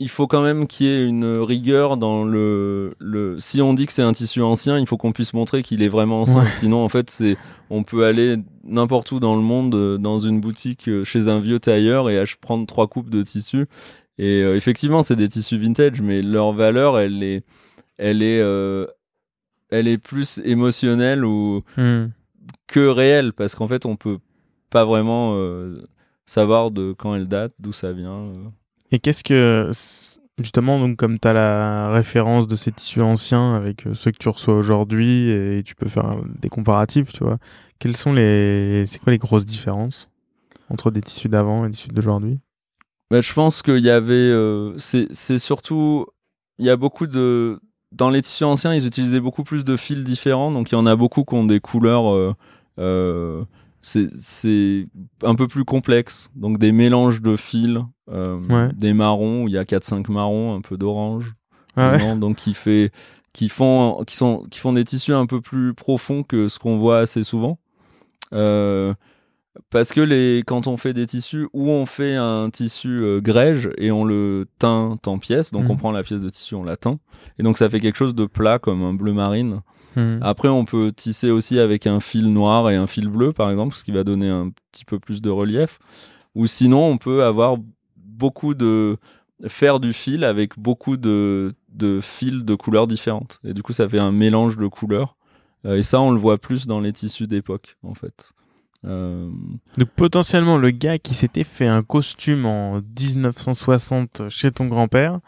il faut quand même qu'il y ait une rigueur dans le, le... si on dit que c'est un tissu ancien, il faut qu'on puisse montrer qu'il est vraiment ancien. Sinon, en fait, c'est, on peut aller n'importe où dans le monde, euh, dans une boutique, euh, chez un vieux tailleur et prendre trois coupes de tissu. Et euh, effectivement, c'est des tissus vintage, mais leur valeur, elle est, elle est, elle est plus émotionnelle ou hmm. que réelle, parce qu'en fait, on peut pas vraiment savoir de quand elle date, d'où ça vient. Et qu'est-ce que, justement, donc comme tu as la référence de ces tissus anciens avec euh, ceux que tu reçois aujourd'hui et tu peux faire des comparatifs, tu vois, quelles sont les, c'est quoi les grosses différences entre des tissus d'avant et des tissus d'aujourd'hui? Bah, Je pense qu'il y avait. Euh, c'est surtout. Il y a beaucoup de. Dans les tissus anciens, ils utilisaient beaucoup plus de fils différents. Donc il y en a beaucoup qui ont des couleurs. Euh, c'est un peu plus complexe. Donc des mélanges de fils, des marrons, il y a 4-5 marrons, un peu d'orange. Ah donc qui fait qui font qui sont qui font des tissus un peu plus profonds que ce qu'on voit assez souvent. Euh, parce que les, quand on fait des tissus, ou on fait un tissu euh, grège et on le teinte en pièces, donc on mhm. prend la pièce de tissu, on la teint, et donc ça fait quelque chose de plat comme un bleu marine. Mhm. Après, on peut tisser aussi avec un fil noir et un fil bleu, par exemple, ce qui va donner un petit peu plus de relief. Ou sinon, on peut avoir beaucoup de faire du fil avec beaucoup de, de fils de couleurs différentes. Et du coup, ça fait un mélange de couleurs. Euh, et ça, on le voit plus dans les tissus d'époque, en fait. Euh, Donc potentiellement le gars qui s'était fait un costume en 1960 chez ton grand-père,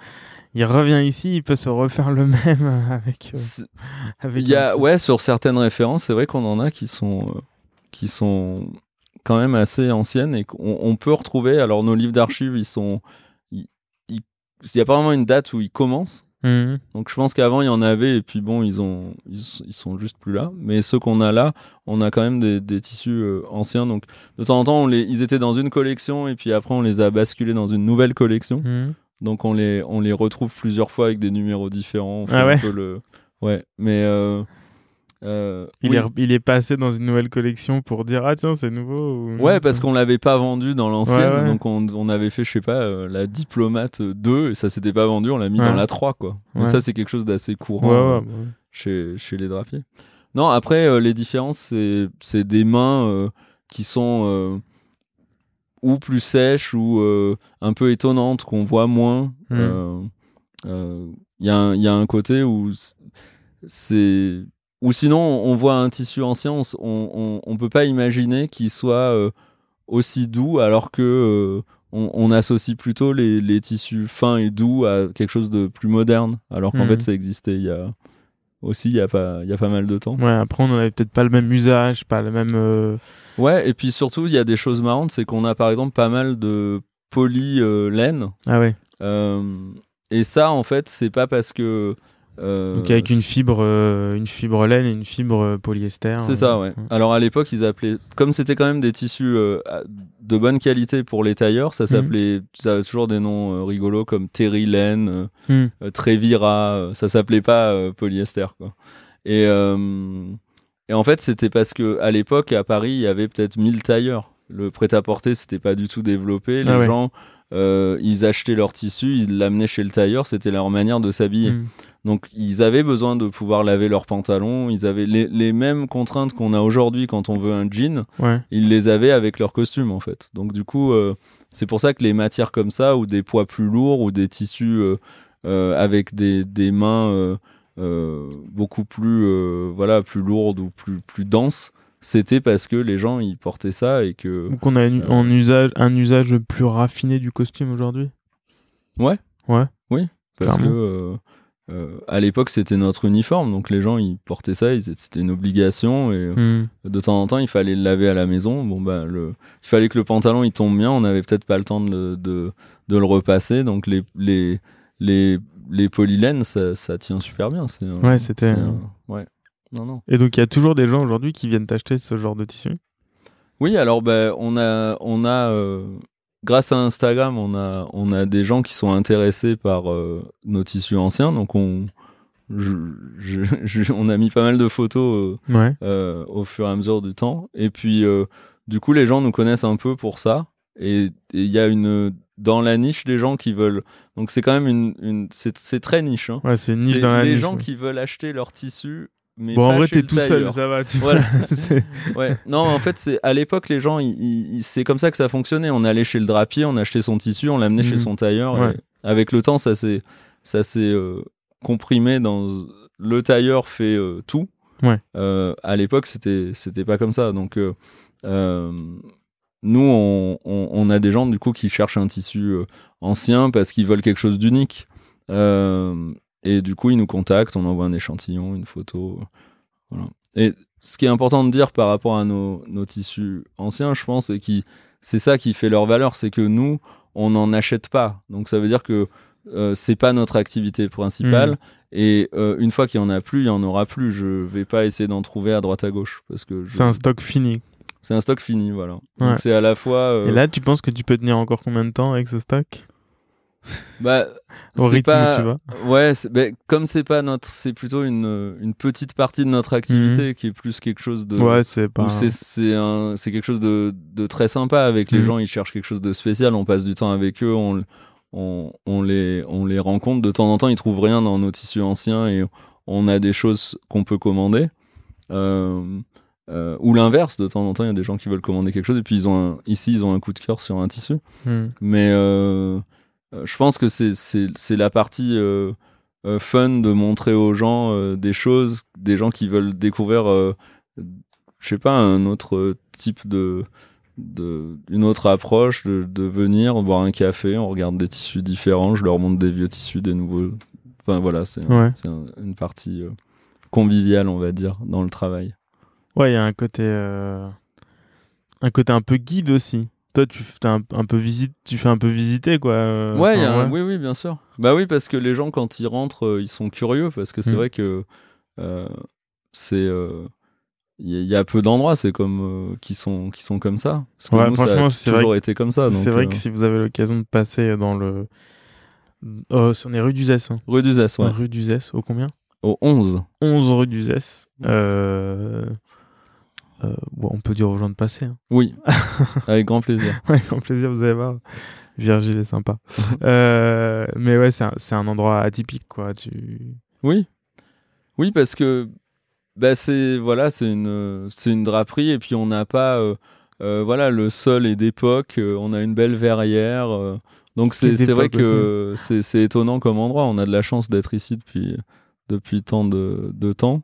il revient ici, il peut se refaire le même avec. Euh, avec y a, ouais, sur certaines références, c'est vrai qu'on en a qui sont euh, qui sont quand même assez anciennes et qu'on on peut retrouver. Alors nos livres d'archives, ils sont, il y a pas vraiment une date où ils commencent, Mhm. Donc je pense qu'avant il y en avait et puis bon ils ont ils, sont juste plus là. Mais ceux qu'on a là, on a quand même des, tissus euh, anciens. Donc de temps en temps on les, ils étaient dans une collection et puis après on les a basculés dans une nouvelle collection. Mhm. Donc on les on les retrouve plusieurs fois avec des numéros différents. ah ouais. le ouais mais euh, euh, il, est, il est passé dans une nouvelle collection pour dire ah tiens c'est nouveau ouais parce qu'on l'avait pas vendu dans l'ancienne. Donc on, on, avait fait je sais pas euh, la diplomate 2 et ça s'était pas vendu. On l'a mis dans la 3 quoi. Mais ça c'est quelque chose d'assez courant chez, chez les drapiers. Non après les différences c'est c'est des mains qui sont ou plus sèches ou un peu étonnantes qu'on voit moins hmm. il y, a y a un côté où c'est ou sinon, on voit un tissu ancien, on, on, peut pas imaginer qu'il soit euh, aussi doux, alors que euh, on, associe plutôt les, les, tissus fins et doux à quelque chose de plus moderne, alors qu'en fait, mhm. ça existait il y a aussi il y a pas il y a pas mal de temps. Ouais, après on n'avait peut-être pas le même usage, pas le même. Euh, ouais, et puis surtout il y a des choses marrantes, c'est qu'on a par exemple pas mal de poly laine. Ah ouais. et ça en fait c'est pas parce que euh, Donc avec une fibre, euh, une fibre laine et une fibre euh, polyester. C'est ça, ouais. Alors à l'époque, ils appelaient, comme c'était quand même des tissus de bonne qualité pour les tailleurs, ça mhm. s'appelait, ça avait toujours des noms rigolos comme Terry laine, mhm. Trevira, ça s'appelait pas polyester quoi. Et et en fait, c'était parce que à l'époque à Paris, il y avait peut-être 1000 tailleurs. Le prêt-à-porter, c'était pas du tout développé. Les ah gens, ils achetaient leur tissu, ils l'amenaient chez le tailleur, c'était leur manière de s'habiller. Mhm. Donc ils avaient besoin de pouvoir laver leurs pantalons, ils avaient les, mêmes contraintes qu'on a aujourd'hui quand on veut un jean, ils les avaient avec leur costume en fait. Donc du coup, euh, c'est pour ça que les matières comme ça, ou des poids plus lourds, ou des tissus euh, euh, avec des, des mains beaucoup plus voilà plus lourdes ou plus plus denses, c'était parce que les gens ils portaient ça et que. Donc on a un, usage un usage plus raffiné du costume aujourd'hui. Ouais. Ouais. Oui, parce que euh, à l'époque, c'était notre uniforme, donc les gens ils portaient ça, c'était une obligation et euh, hmm. de temps en temps il fallait le laver à la maison. Bon ben, le, il fallait que le pantalon il tombe bien, on n'avait peut-être pas le temps de le, de, de, le repasser, donc les les les les polylènes ça, ça tient super bien. C'est ouais, c'était ouais. Non non. Et donc il y a toujours des gens aujourd'hui qui viennent acheter ce genre de tissu? Oui, alors ben on a on a euh, grâce à Instagram, on a, on a des gens qui sont intéressés par euh, nos tissus anciens. Donc, on, on a mis pas mal de photos euh, euh, au fur et à mesure du temps. Et puis, du coup, les gens nous connaissent un peu pour ça. Et il y a une dans la niche des gens qui veulent. Donc c'est quand même une, une c'est très niche. Hein. Ouais, c'est une niche dans la niche. Les gens qui veulent acheter leur tissu bon, en vrai, t'es tout seul, ça va. Tu voilà. ouais. Non, en fait, c'est à l'époque, les gens, c'est comme ça que ça fonctionnait. On allait chez le drapier, on achetait son tissu, on l'amenait chez mhm. son tailleur. avec le temps, ça s'est, ça s'est euh, comprimé dans le tailleur fait euh, tout. Ouais. Euh, à l'époque, c'était, c'était pas comme ça. Donc, nous, on, on, on, a des gens du coup qui cherchent un tissu ancien parce qu'ils veulent quelque chose d'unique. Euh, et du coup, ils nous contactent, on envoie un échantillon, une photo. Voilà. Et ce qui est important de dire par rapport à nos, nos tissus anciens, je pense, c'est qu'ils c'est ça qui fait leur valeur, c'est que nous, on n'en achète pas. Donc ça veut dire que euh, c'est pas notre activité principale. Mhm. Et euh, une fois qu'il y en a plus, il y en aura plus. Je vais pas essayer d'en trouver à droite à gauche parce que je- C'est un stock fini. c'est un stock fini, voilà. Ouais. Donc c'est à la fois. euh, Et là, tu penses que tu peux tenir encore combien de temps avec ce stock? Bah, Au c'est rythme pas- où tu vas Ouais, ben, comme c'est pas notre, c'est plutôt une, une petite partie de notre activité qui est plus quelque chose de. Ouais, c'est pas. c'est c'est un quelque chose de, de très sympa avec les Mhm. gens ils cherchent quelque chose de spécial on passe du temps avec eux on, on, on les on les rencontre de temps en temps ils trouvent rien dans nos tissus anciens et on a des choses qu'on peut commander Euh, euh, ou l'inverse de temps en temps il y a des gens qui veulent commander quelque chose et puis ils ont un- ici ils ont un coup de cœur sur un tissu Hmm. mais euh, je pense que c'est la partie euh, euh, fun de montrer aux gens euh, des choses, des gens qui veulent découvrir, euh, je sais pas, un autre euh, type de, de une autre approche, de, de venir boire un café, on regarde des tissus différents, je leur montre des vieux tissus, des nouveaux. Enfin voilà, c'est Ouais. une partie euh, conviviale, on va dire, dans le travail. Ouais, il y a un côté, euh, un côté un peu guide aussi. Toi, tu fais un, un peu visite, tu fais un peu visiter quoi. euh, Ouais, a enfin, un- oui, oui, bien sûr. Bah oui, parce que les gens, quand ils rentrent, euh, ils sont curieux, parce que c'est Mm. vrai que euh, c'est. Il y, a- y a peu d'endroits, c'est comme qui sont qui sont comme ça. Parce que Ouais, nous, ça franchement, a c'est toujours été comme ça. C'est vrai que si vous avez l'occasion de passer dans le, oh, on est rue d'Uzès. Hein. rue d'Uzès, ouais. Rue d'Uzès, au combien? Au 11. 11 rue d'Uzès. Euh... euh, bon, on peut dire aux gens de passer. Hein. Oui, avec grand plaisir. Avec plaisir, vous allez voir. Virgile est sympa. Euh, mais ouais, c'est un, un endroit atypique, quoi. Tu... Oui, oui, parce que bah c'est voilà, c'est une une draperie et puis on n'a pas euh, voilà le sol est d'époque, on a une belle verrière, donc c'est vrai que c'est c'est étonnant comme endroit. On a de la chance d'être ici depuis depuis tant de, de temps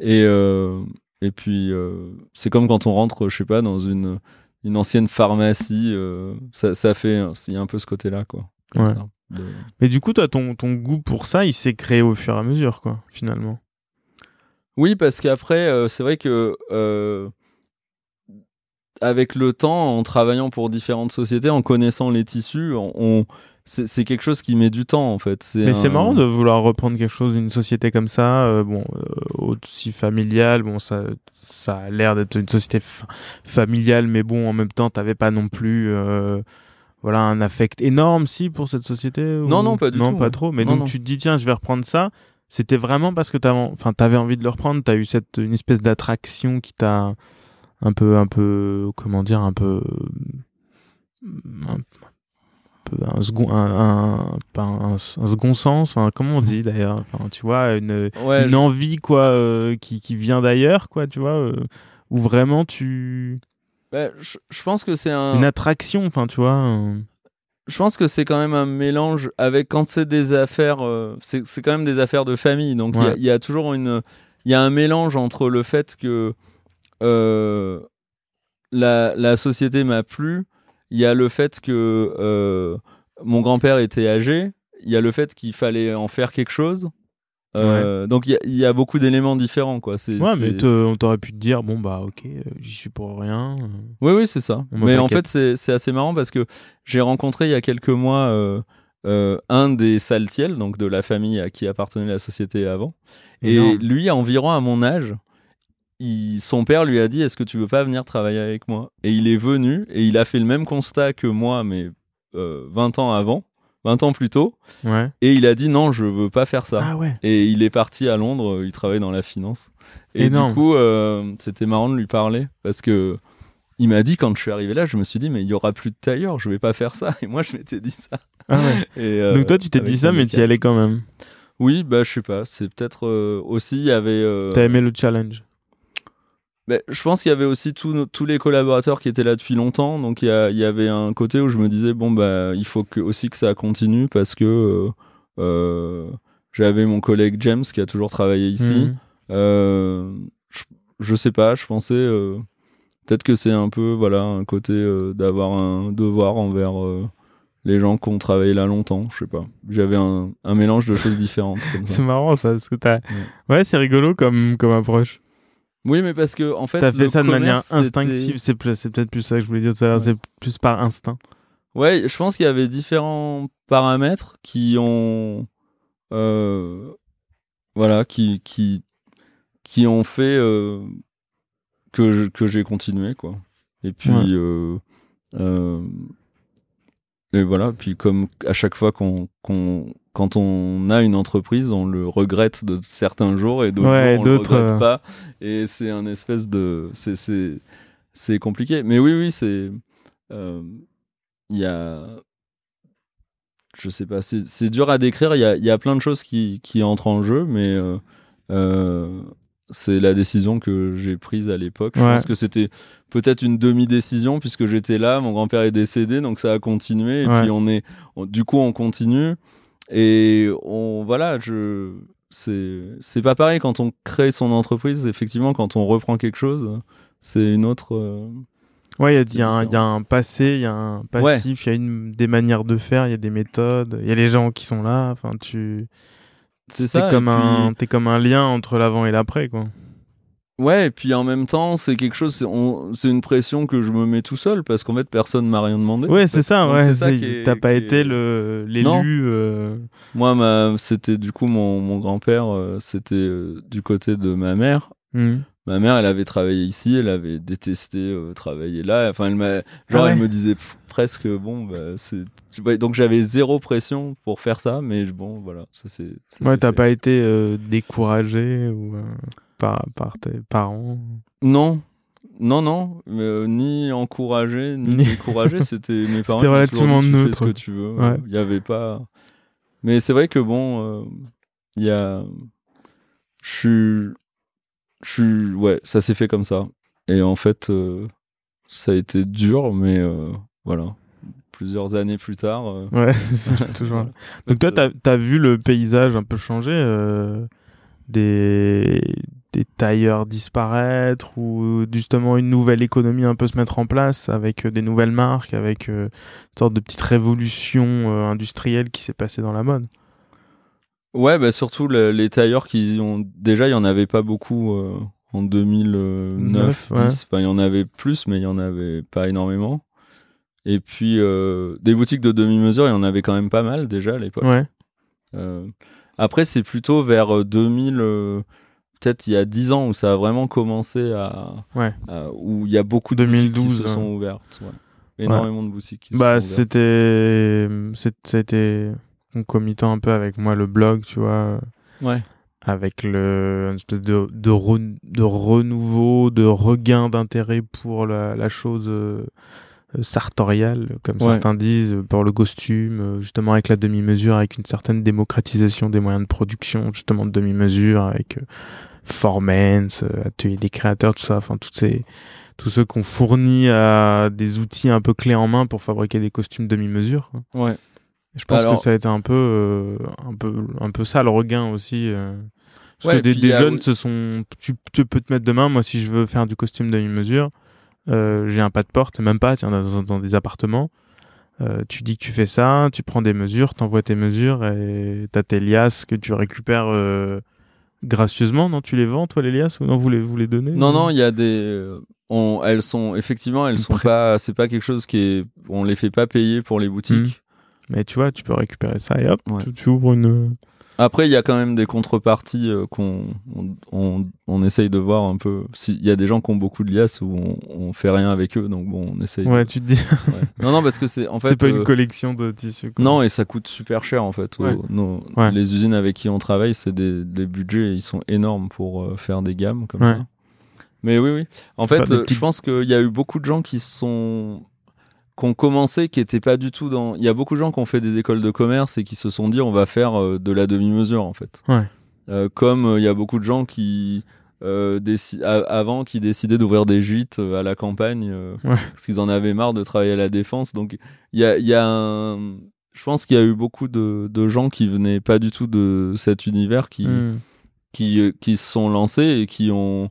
et euh, et puis euh, c'est comme quand on rentre, je sais pas, dans une une ancienne pharmacie, euh, ça ça fait il y a un peu ce côté là quoi. comme Ouais. ça, de- Mais du coup, toi, ton, ton goût pour ça, il s'est créé au fur et à mesure, quoi, finalement. Oui, parce qu'après, euh, c'est vrai que avec le temps, en travaillant pour différentes sociétés, en connaissant les tissus, on, on- c'est quelque chose qui met du temps en fait. Mais c'est marrant de vouloir reprendre quelque chose d'une société comme ça, euh, bon, euh, aussi familiale, bon, ça, ça a l'air d'être une société fa- familiale, mais bon, en même temps, t'avais pas non plus, euh, voilà, un affect énorme, si, pour cette société ou- Non, non, pas du Non, tout, pas ouais. trop. Mais Non, donc, non. tu te dis, tiens, je vais reprendre ça. C'était vraiment parce que t'avais, enfin, t'avais envie de le reprendre. T'as eu cette, une espèce d'attraction qui t'a un peu, un peu, comment dire, un peu, peu un second, un, un, pas un, un second sens. enfin, comment on dit d'ailleurs Enfin, Tu vois, une, Ouais, une je- envie quoi, euh, qui, qui vient d'ailleurs, quoi. Tu vois, euh, où vraiment tu, bah, je, je pense que c'est un. une attraction. Enfin, tu vois. Je pense que c'est quand même un mélange avec quand c'est des affaires, euh, c'est quand même des affaires de famille. Donc il y Ouais. y, a toujours une, il y a un mélange entre le fait que euh, la, la société m'a plu, il y a le fait que euh, mon grand-père était âgé, il y a le fait qu'il fallait en faire quelque chose. Euh, Donc il y a- il y, a beaucoup d'éléments différents quoi. Ouais, mais on t'aurait pu te dire, bon bah ok, euh, j'y suis pour rien. Oui, oui, c'est ça. On Mais en fait, c'est assez marrant parce que j'ai rencontré il y a quelques mois euh, un des Saltiel, donc de la famille à qui appartenait la société avant. Et Énorme. lui, environ à mon âge, il- son père lui a dit Est-ce que tu veux pas venir travailler avec moi? Et il est venu et il a fait le même constat que moi, mais euh, 20 ans avant, 20 ans plus tôt. Ouais. Et il a dit Non, je veux pas faire ça. Ah ouais. Et il est parti à Londres, euh, il travaille dans la finance. Et Énorme. du coup, euh, c'était marrant de lui parler parce que il m'a dit quand je suis arrivé là, je me suis dit mais il y aura plus de tailleur, je vais pas faire ça. Et moi, je m'étais dit ça. Ah ouais. Et, euh, Donc toi, tu t'es dit ça, mais tu y allais quand même. Oui, bah je sais pas. C'est peut-être euh, aussi il y avait. euh, T'as aimé le challenge. Bah, je pense qu'il y avait aussi tous nos- tous les collaborateurs qui étaient là depuis longtemps. Donc il y, avait un côté où je me disais bon bah il faut que aussi que ça continue parce que euh, euh, j'avais mon collègue James qui a toujours travaillé ici. Mhm. Euh, je, je sais pas, je pensais peut-être que c'est un peu voilà un côté euh, d'avoir un devoir envers euh, les gens qui ont travaillé là longtemps. Je sais pas. J'avais un, un mélange de choses différentes C'est marrant ça, parce que t'as. Ouais, c'est rigolo comme, comme approche. Oui, mais parce que en fait, T'as fait ça de manière instinctive, c'est peut-être plus ça que je voulais dire tout à l'heure, Ouais. c'est plus par instinct. Ouais, je pense qu'il y avait différents paramètres qui ont, euh, voilà, qui qui qui ont fait euh, que je- que j'ai continué quoi. Et puis Ouais. euh, et voilà, puis comme à chaque fois qu'on qu'on quand on a une entreprise, on le regrette de certains jours et d'autres Ouais, jours on le d'autres, regrette euh, pas. Et c'est un espèce de c'est compliqué. Mais oui oui c'est euh, il y a je sais pas c'est dur à décrire il y a y a plein de choses qui qui entrent en jeu mais euh, euh, c'est la décision que j'ai prise à l'époque. Je Ouais. pense que c'était peut-être une demi-décision puisque j'étais là, mon grand-père est décédé, donc ça a continué. Et Ouais. puis on est, on- du coup, on continue. Et on, voilà, je, c'est, c'est pas pareil quand on crée son entreprise. Effectivement, quand on reprend quelque chose, c'est une autre. euh, Ouais, il y y, a un- il y a différent. un passé, il y a un passif, il y a une, des manières de faire, il y a des méthodes, il y a les gens qui sont là. Enfin, tu. C'est t'es ça. et Comme puis- un, t'es comme un lien entre l'avant et l'après, quoi. Ouais, et puis en même temps, c'est quelque chose, c'est, une pression que je me mets tout seul parce qu'en fait, personne m'a rien demandé. Ouais, c'est ça, ouais. T'as pas est- été le l'élu. euh, Moi, ma, c'était du coup mon, mon grand-père, euh, c'était euh, du côté de ma mère. hmm. Ma mère, elle avait travaillé ici, elle avait détesté euh, travailler là. Enfin, elle m'a, genre, Ah ouais. elle me disait presque, bon, bah, c'est. Donc j'avais zéro pression pour faire ça, mais bon, voilà, ça c'est. Ouais, t'as pas été euh, découragé ou euh, par, par tes parents? Non, non, non, mais, euh, ni encouragé ni découragé. C'était mes parents. C'était toujours dit, relativement tu fais neutre. ce que tu veux. Ouais. Il y avait pas. Mais c'est vrai que bon, euh, il y a. Je suis. Je suis. Ouais, ça s'est fait comme ça. Et en fait, euh, ça a été dur, mais voilà. Plusieurs années plus tard. Ouais, toujours. voilà. Donc toi, Euh, t'as as vu le paysage un peu changer, des, des tailleurs disparaître ou justement une nouvelle économie un peu se mettre en place avec euh, des nouvelles marques, avec euh, une sorte de petite révolution euh, industrielle qui s'est passée dans la mode. Ouais, bah surtout le- les tailleurs qui ont déjà il y en avait pas beaucoup euh, en 2009, Neuf, 10. ouais. Enfin, il y en avait plus, mais il y en avait pas énormément. Et puis euh, des boutiques de demi-mesure, il y en avait quand même pas mal déjà à l'époque. Ouais. Euh, après, c'est plutôt vers euh, 2000, euh, peut-être il y a 10 ans où ça a vraiment commencé à, Ouais. à- où il y a beaucoup de boutiques qui 2012, se sont ouvertes. ouais. Énormément de boutiques. Qui Bah, se sont ouvertes. c'était, concomitant un peu avec moi le blog, tu vois. Ouais. avec le une espèce de de, re- de renouveau de regain d'intérêt pour la, la chose euh, euh, sartoriale comme Ouais. certains disent euh, pour le costume euh, justement avec la demi-mesure avec une certaine démocratisation des moyens de production justement de demi-mesure avec euh, Formance euh, atelier des créateurs tout ça enfin toutes ces tous ceux qui ont fourni à des outils un peu clés en main pour fabriquer des costumes demi-mesure. Ouais. Je pense Alors- que ça a été un peu, euh, un peu, un peu ça le regain aussi. euh. Parce Ouais, que des, a- jeunes se sont, tu, tu peux te mettre demain. Moi, si je veux faire du costume demi-mesure, j'ai un pas de porte, même pas, tiens, dans, dans des appartements. Euh, tu dis que tu fais ça, tu prends des mesures, t'envoies tes mesures et t'as tes liasses que tu récupères euh, gracieusement. Non, tu les vends, toi, les liasses, ou non, vous les, vous les donnez Non, non, il y a des. euh, On, elles sont effectivement, elles sont Prêt. pas. C'est pas quelque chose qui est. On les fait pas payer pour les boutiques. Mais tu vois, tu peux récupérer ça et hop, Ouais. tu, tu ouvres une. Après, il y a quand même des contreparties euh, qu'on on, on, on essaye de voir un peu. S'il y a des gens qui ont beaucoup de liasses où on, on fait rien avec eux, donc bon, on essaye. de- Ouais, tu te dis, ouais. Non, non, parce que c'est en fait. c'est pas euh, une collection de tissus. quoi. Non, et ça coûte super cher en fait. Ouais. Nos- Ouais. Les usines avec qui on travaille, c'est des, des budgets, ils sont énormes pour euh, faire des gammes comme Ouais. ça. Mais oui, oui. En fait, euh, petites- je pense qu'il y a eu beaucoup de gens qui sont qui ont commencé, qui étaient pas du tout dans. Il y a beaucoup de gens qui ont fait des écoles de commerce et qui se sont dit on va faire euh, de la demi-mesure en fait. Ouais. Euh, comme euh, il y a beaucoup de gens qui avant qui décidaient d'ouvrir des gîtes à la campagne Ouais. parce qu'ils en avaient marre de travailler à la défense. Donc il y a, il y a un... je pense qu'il y a eu beaucoup de, de gens qui venaient pas du tout de cet univers qui Hmm. qui, qui se sont lancés et qui ont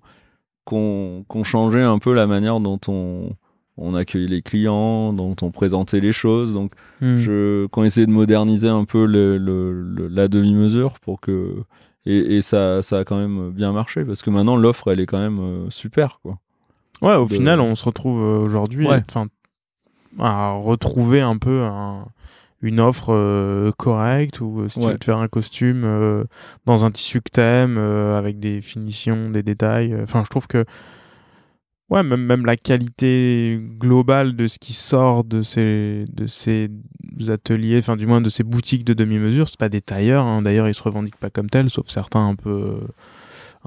qu'on qu'on changé un peu la manière dont on on accueillait les clients, dont on présentait les choses. Donc Hmm. je qu'on essayait de moderniser un peu le, le- le- la demi-mesure pour que et, et ça, ça a quand même bien marché parce que maintenant l'offre elle est quand même euh, super quoi. Ouais, au de- final, on se retrouve euh, aujourd'hui Ouais. à retrouver un peu un- une offre euh, correcte ou si tu veux te faire un costume euh, dans un tissu que t'aimes euh, avec des finitions, des détails. Enfin, je trouve que ouais, même, même la qualité globale de ce qui sort de ces, de ces ateliers, enfin, du moins de ces boutiques de demi-mesure, c'est pas des tailleurs. hein. D'ailleurs, ils se revendiquent pas comme tels, sauf certains un peu.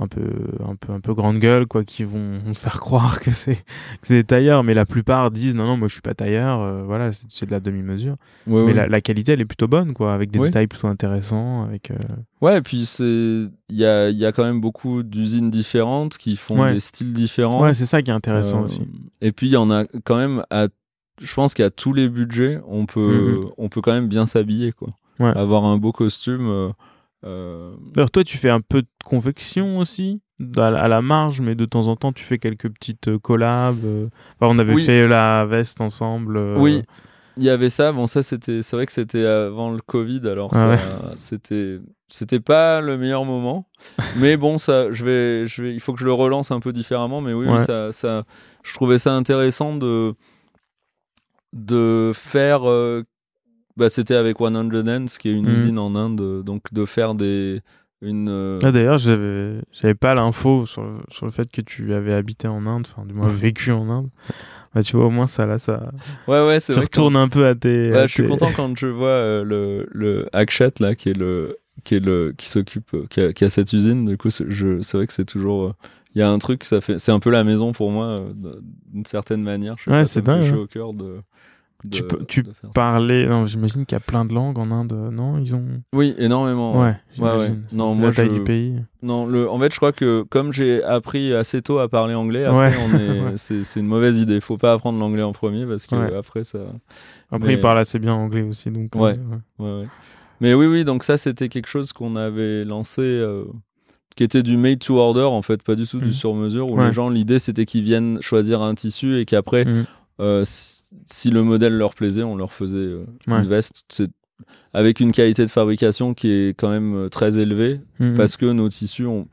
Un peu un peu un peu grande gueule quoi qui vont faire croire que c'est que c'est des tailleurs mais la plupart disent non non moi je suis pas tailleur euh, voilà c'est c'est de la demi mesure Ouais, mais ouais. la, la qualité elle est plutôt bonne quoi avec des Oui. détails plutôt intéressants avec euh, Ouais, et puis c'est il y a, il y a quand même beaucoup d'usines différentes qui font Ouais. des styles différents. ouais c'est ça qui est intéressant Euh, aussi Et puis il y en a quand même à je pense qu'à tous les budgets, on peut on peut quand même bien s'habiller quoi. Ouais. Avoir un beau costume d'ailleurs toi tu fais un peu de confection aussi à la, à la marge mais de temps en temps tu fais quelques petites euh, collabs euh. Enfin, on avait Oui. fait la veste ensemble euh, Oui, il y avait ça. Bon, ça c'était, c'est vrai que c'était avant le Covid, alors Ah ouais. c'était, c'était pas le meilleur moment. mais bon, ça, je vais, je vais, il faut que je le relance un peu différemment. Mais oui, ça, ça, je trouvais ça intéressant de, de faire. euh, bah, c'était avec One Hundred Hands, qui est une Mhm. usine en Inde, donc de faire des, une. euh, Ah, d'ailleurs, j'avais, j'avais pas l'info sur le, sur le fait que tu avais habité en Inde, enfin, du moins vécu en Inde. Bah, tu vois, au moins, ça, là, ça, ouais, ouais, c'est vrai. retournes un peu à tes. À je suis content quand je vois euh, le, le Akshat là, qui est le qui est le qui s'occupe, euh, qui, a, qui a cette usine. Du coup, c'est- je, c'est vrai que c'est toujours, euh, il y a un truc, ça fait, c'est un peu la maison pour moi d'une certaine manière. Je Ouais, c'est dingue, chaud hein. au cœur de. De- Tu peux- tu non, j'imagine qu'il y a plein de langues en Inde, non Ils ont. Oui, énormément. Ouais, ouais, ouais. Non, moi, la taille je- du pays. Non, le, en fait, je crois que comme j'ai appris assez tôt à parler anglais, après, Ouais. est, c'est, une mauvaise idée. Faut pas apprendre l'anglais en premier parce que après ça. Après, Mais- ils parlent assez bien anglais aussi, donc. euh, Ouais. Ouais. Mais oui, oui, donc ça, c'était quelque chose qu'on avait lancé, euh, qui était du made to order, en fait, pas du tout du sur mesure, où Ouais. les gens, l'idée, c'était qu'ils viennent choisir un tissu et qu'après, Mhm. Euh, si, le modèle leur plaisait, on leur faisait euh, Ouais. une veste. C'est avec une qualité de fabrication qui est quand même euh, très élevée, Mhm. parce que nos tissus ont.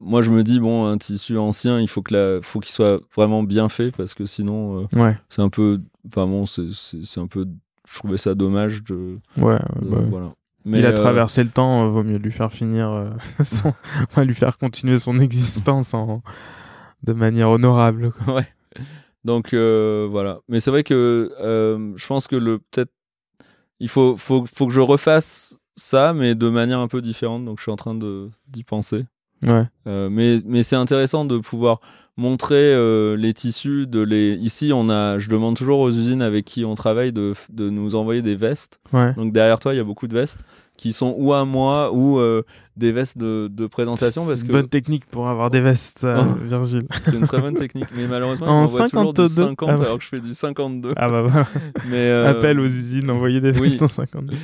Moi, je me dis, bon, un tissu ancien, il faut que la... faut qu'il soit vraiment bien fait, parce que sinon, euh, Ouais, c'est un peu. Enfin, bon, c'est- c'est c'est un peu. Je trouvais ça dommage de. ouais, ouais, de- bah, voilà. il a euh, traversé le temps, euh, vaut mieux lui faire finir, euh, son... enfin, lui faire continuer son existence en... de manière honorable. quoi. ouais. Donc euh, voilà. Mais c'est vrai que euh, je pense que le peut-être il faut, faut faut que je refasse ça, mais de manière un peu différente. Donc je suis en train de d'y penser. Ouais, Euh, mais mais c'est intéressant de pouvoir montrer les tissus de les ici on a je demande toujours aux usines avec qui on travaille de, de nous envoyer des vestes ouais. donc derrière toi il y a beaucoup de vestes qui sont ou à moi ou euh, des vestes de, de présentation C'est une que bonne technique pour avoir des vestes, euh, Oh. Virgile. c'est une très bonne technique mais malheureusement En on voit toujours du 52. 50 Ah alors que je fais du 52 Ah bah, bah. mais euh, appel aux usines, envoyer des oui. vestes en 52.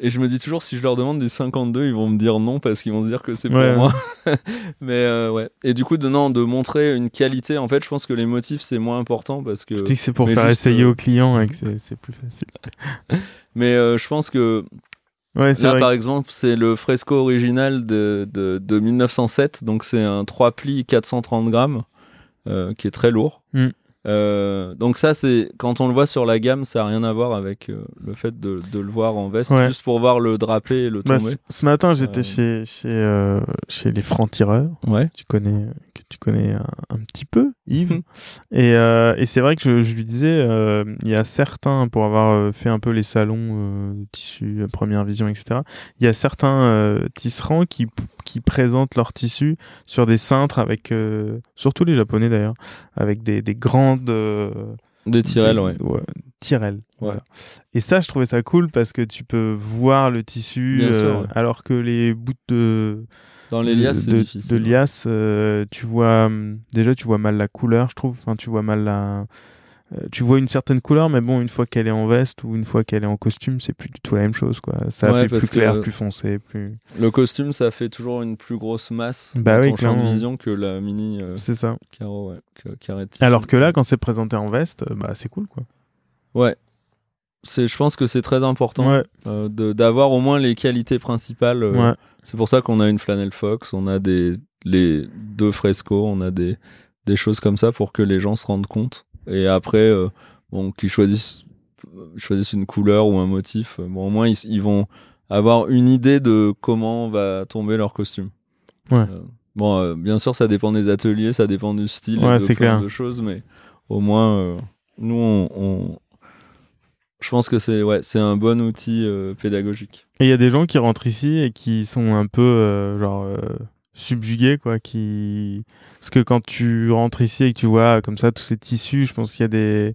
et je me dis toujours si je leur demande du 52 ils vont me dire non parce qu'ils vont se dire que c'est pour Ouais. moi mais euh, ouais et du coup de non de montrer une qualité en fait je pense que les motifs c'est moins important parce que Je dis que c'est pour mais faire juste, essayer euh, au client et que c'est- c'est plus facile. mais je pense que Ouais, c'est Là, vrai. par exemple, c'est le fresco original de, de, de 1907. Donc, c'est un 3 plis 430 grammes euh, qui est très lourd. Mm. Euh, donc, ça, c'est quand on le voit sur la gamme, ça n'a rien à voir avec euh, le fait de, de le voir en veste, Ouais. juste pour voir le drapé et le Bah, tomber. ce, ce matin, j'étais Euh. chez, chez, chez les francs-tireurs. Ouais. Tu connais, que tu connais un, un petit peu, Yves. Mhm. et et c'est vrai que je, je lui disais, il y a certains, pour avoir fait un peu les salons de tissus, première vision, etc., il y a certains tisserands qui, qui présentent leurs tissus sur des cintres avec, surtout les japonais d'ailleurs, avec des, des euh, Des tirelles, des- ouais. Tirelles. Ouais. voilà. Et ça, je trouvais ça cool parce que tu peux voir le tissu, sûr, euh, ouais. alors que les bouts de Dans les liasses, c'est de, difficile. de liasse, euh, tu vois hum, déjà tu vois mal la couleur, je trouve. Enfin, tu vois mal la. Euh, tu vois une certaine couleur, mais bon, une fois qu'elle est en veste ou une fois qu'elle est en costume, c'est plus du tout la même chose, quoi. Ça Ouais, fait plus clair, plus foncé, plus. Le costume, ça fait toujours une plus grosse masse Bah dans oui, ton champ de vision que la mini euh, C'est ça. carreau, ouais, carré. Alors que là, quand c'est présenté en veste, euh, bah c'est cool, quoi. Ouais. c'est, je pense que c'est très important Ouais, euh, de- d'avoir au moins les qualités principales. ouais. C'est pour ça qu'on a une Flannel Fox, on a des les deux frescos, on a des des choses comme ça pour que les gens se rendent compte. Et après, euh, bon, qu'ils choisissent choisissent une couleur ou un motif, euh, bon, au moins ils, ils vont avoir une idée de comment va tomber leur costume. Ouais. Euh, bon, euh, bien sûr, ça dépend des ateliers, ça dépend du style, et de plein de choses, mais au moins, euh, nous, on, on- je pense que c'est ouais, c'est un bon outil euh, pédagogique. Et il y a des gens qui rentrent ici et qui sont un peu euh, genre euh, subjugués quoi, qui parce que quand tu rentres ici et que tu vois comme ça tous ces tissus, je pense qu'il y a des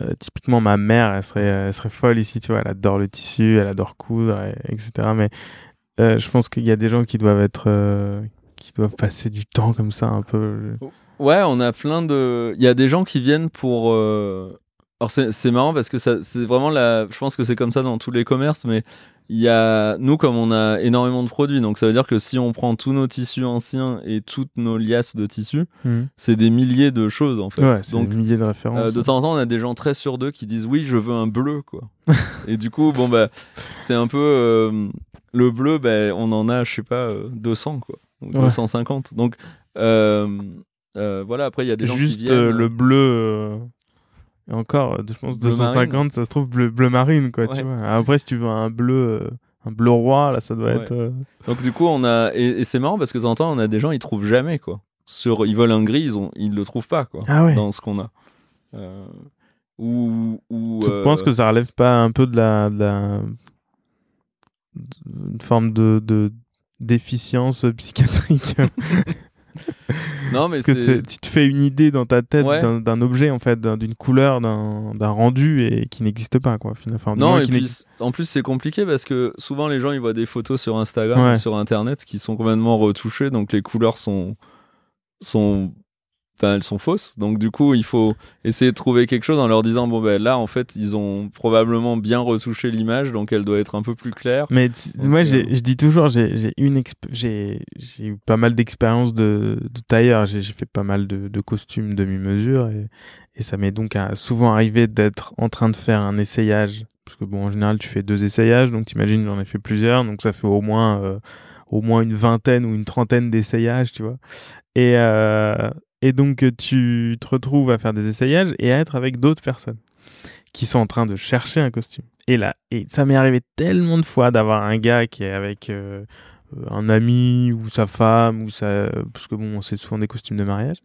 euh, typiquement ma mère, elle serait elle serait folle ici, tu vois, elle adore le tissu, elle adore coudre, et- etc. Mais euh, je pense qu'il y a des gens qui doivent être euh, qui doivent passer du temps comme ça un peu. Ouais, on a plein de. Il y a des gens qui viennent pour. euh, Alors c'est c'est marrant parce que ça c'est vraiment la. Je pense que c'est comme ça dans tous les commerces, mais il y a nous comme on a énormément de produits, donc ça veut dire que si on prend tous nos tissus anciens et toutes nos liasses de tissus, Mhm. c'est des milliers de choses en fait. Ouais, donc des milliers de références. euh, de temps en temps, on a des gens très sur deux qui disent oui, je veux un bleu, quoi. et du coup, bon, bah, c'est un peu. euh, le bleu, bah, on en a, je sais pas, euh, 200, quoi. Ou Ouais. 250. Donc, euh, euh, voilà, après, il y a des gens Juste qui viennent. euh, le bleu. Et encore, euh, je pense Bleu 250, marine. ça se trouve bleu, bleu marine, quoi, tu Ouais. vois. Après, si tu veux un bleu, euh, un bleu roi, là, ça doit Ouais. être. euh, Donc, du coup, on a. Et, et c'est marrant parce que de temps en temps, on a des gens, ils trouvent jamais, quoi. Sur, ils veulent un gris, ils, ont, ils le trouvent pas, quoi. Ah ouais. Dans ce qu'on a. Euh, ou. ou Tu penses que ça relève pas un peu de la, de la... une forme de, de déficience psychiatrique? Non, mais Parce que tu te fais une idée dans ta tête Ouais. d'un, objet en fait, d'un- d'une couleur, d'un, rendu et qui n'existe pas quoi. Enfin, Non, et puis en plus c'est compliqué parce que souvent les gens ils voient des photos sur Instagram Ouais. ou sur internet qui sont complètement retouchées donc les couleurs sont sont enfin elles sont fausses donc du coup il faut essayer de trouver quelque chose en leur disant bon ben là en fait ils ont probablement bien retouché l'image donc elle doit être un peu plus claire. Mais Donc, moi, euh, je dis toujours, j'ai une j'ai eu pas mal d'expériences de, de tailleur. J'ai j'ai fait pas mal de, de costumes demi-mesure et, et ça m'est donc à- souvent arrivé d'être en train de faire un essayage. Parce que bon, en général, tu fais deux essayages, donc t'imagines, j'en ai fait plusieurs, donc ça fait au moins euh, au moins une vingtaine ou une trentaine d'essayages, tu vois. Et euh, et donc tu te retrouves à faire des essayages et à être avec d'autres personnes qui sont en train de chercher un costume. Et là, et ça m'est arrivé tellement de fois d'avoir un gars qui est avec euh, euh, un ami ou sa femme ou sa, parce que bon, c'est souvent des costumes de mariage,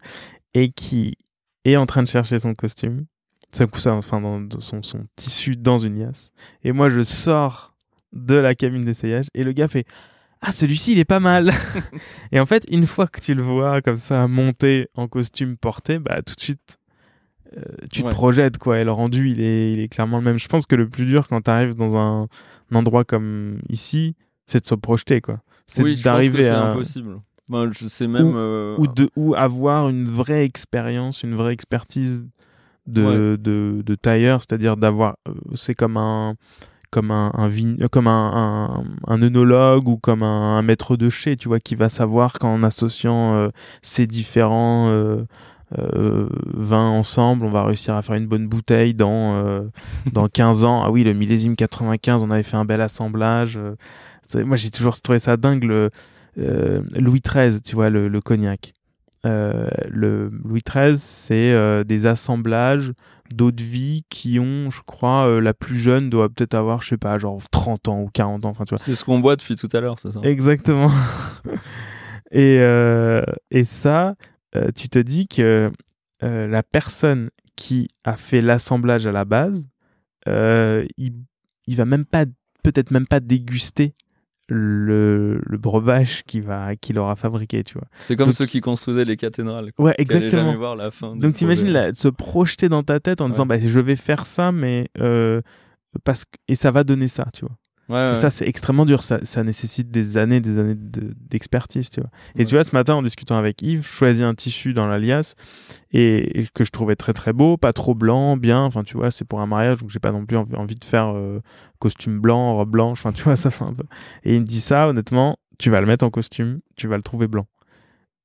et qui est en train de chercher son costume, ça, ça enfin dans son, son tissu dans une liasse. Et moi, je sors de la cabine d'essayage et le gars fait ah celui-ci il est pas mal et en fait une fois que tu le vois comme ça monter en costume porté bah tout de suite euh, tu Ouais. te projettes quoi et le rendu il est, il est clairement le même je pense que le plus dur quand tu arrives dans un, un endroit comme ici c'est de se projeter quoi c'est Oui, d'arriver c'est impossible. Moi, je sais même euh, ou de ou avoir une vraie expérience une vraie expertise de, de, de tailleur c'est-à-dire d'avoir euh, c'est comme un comme un, un comme un, un, un œnologue ou comme un, maître de chez tu vois qui va savoir qu'en associant euh, ces différents euh, euh, vins ensemble on va réussir à faire une bonne bouteille dans euh, dans 15 ans. Ah oui le millésime 95 on avait fait un bel assemblage euh, moi j'ai toujours trouvé ça dingue le euh, Louis XIII tu vois le, le cognac euh, le Louis XIII, c'est euh, des assemblages d'eau de vie qui ont, je crois, euh, la plus jeune doit peut-être avoir, je sais pas, genre 30 ans ou 40 ans, enfin tu vois. c'est ce qu'on boit depuis tout à l'heure, c'est ça? Exactement. et, et ça, tu te dis que la personne qui a fait l'assemblage à la base, il, il va même pas, peut-être même pas déguster le, le breuvage qu'il va qu'il aura fabriqué, tu vois. C'est comme Donc- ceux qui construisaient les cathédrales. quoi. Ouais, Qui exactement. jamais voir la fin. Donc t'imagines se projeter dans ta tête en disant bah je vais faire ça mais euh, parce que et ça va donner ça tu vois. Ouais, Et ouais. ça c'est extrêmement dur, ça, ça nécessite des années des années de- d'expertise tu vois. Et tu vois ce matin en discutant avec Yves, je choisis un tissu dans l'alias et, et que je trouvais très très beau, pas trop blanc, bien, enfin tu vois c'est pour un mariage donc j'ai pas non plus envie, envie de faire euh, costume blanc, robe blanche, enfin tu vois ça fait un peu. Et il me dit ça honnêtement, tu vas le mettre en costume, tu vas le trouver blanc.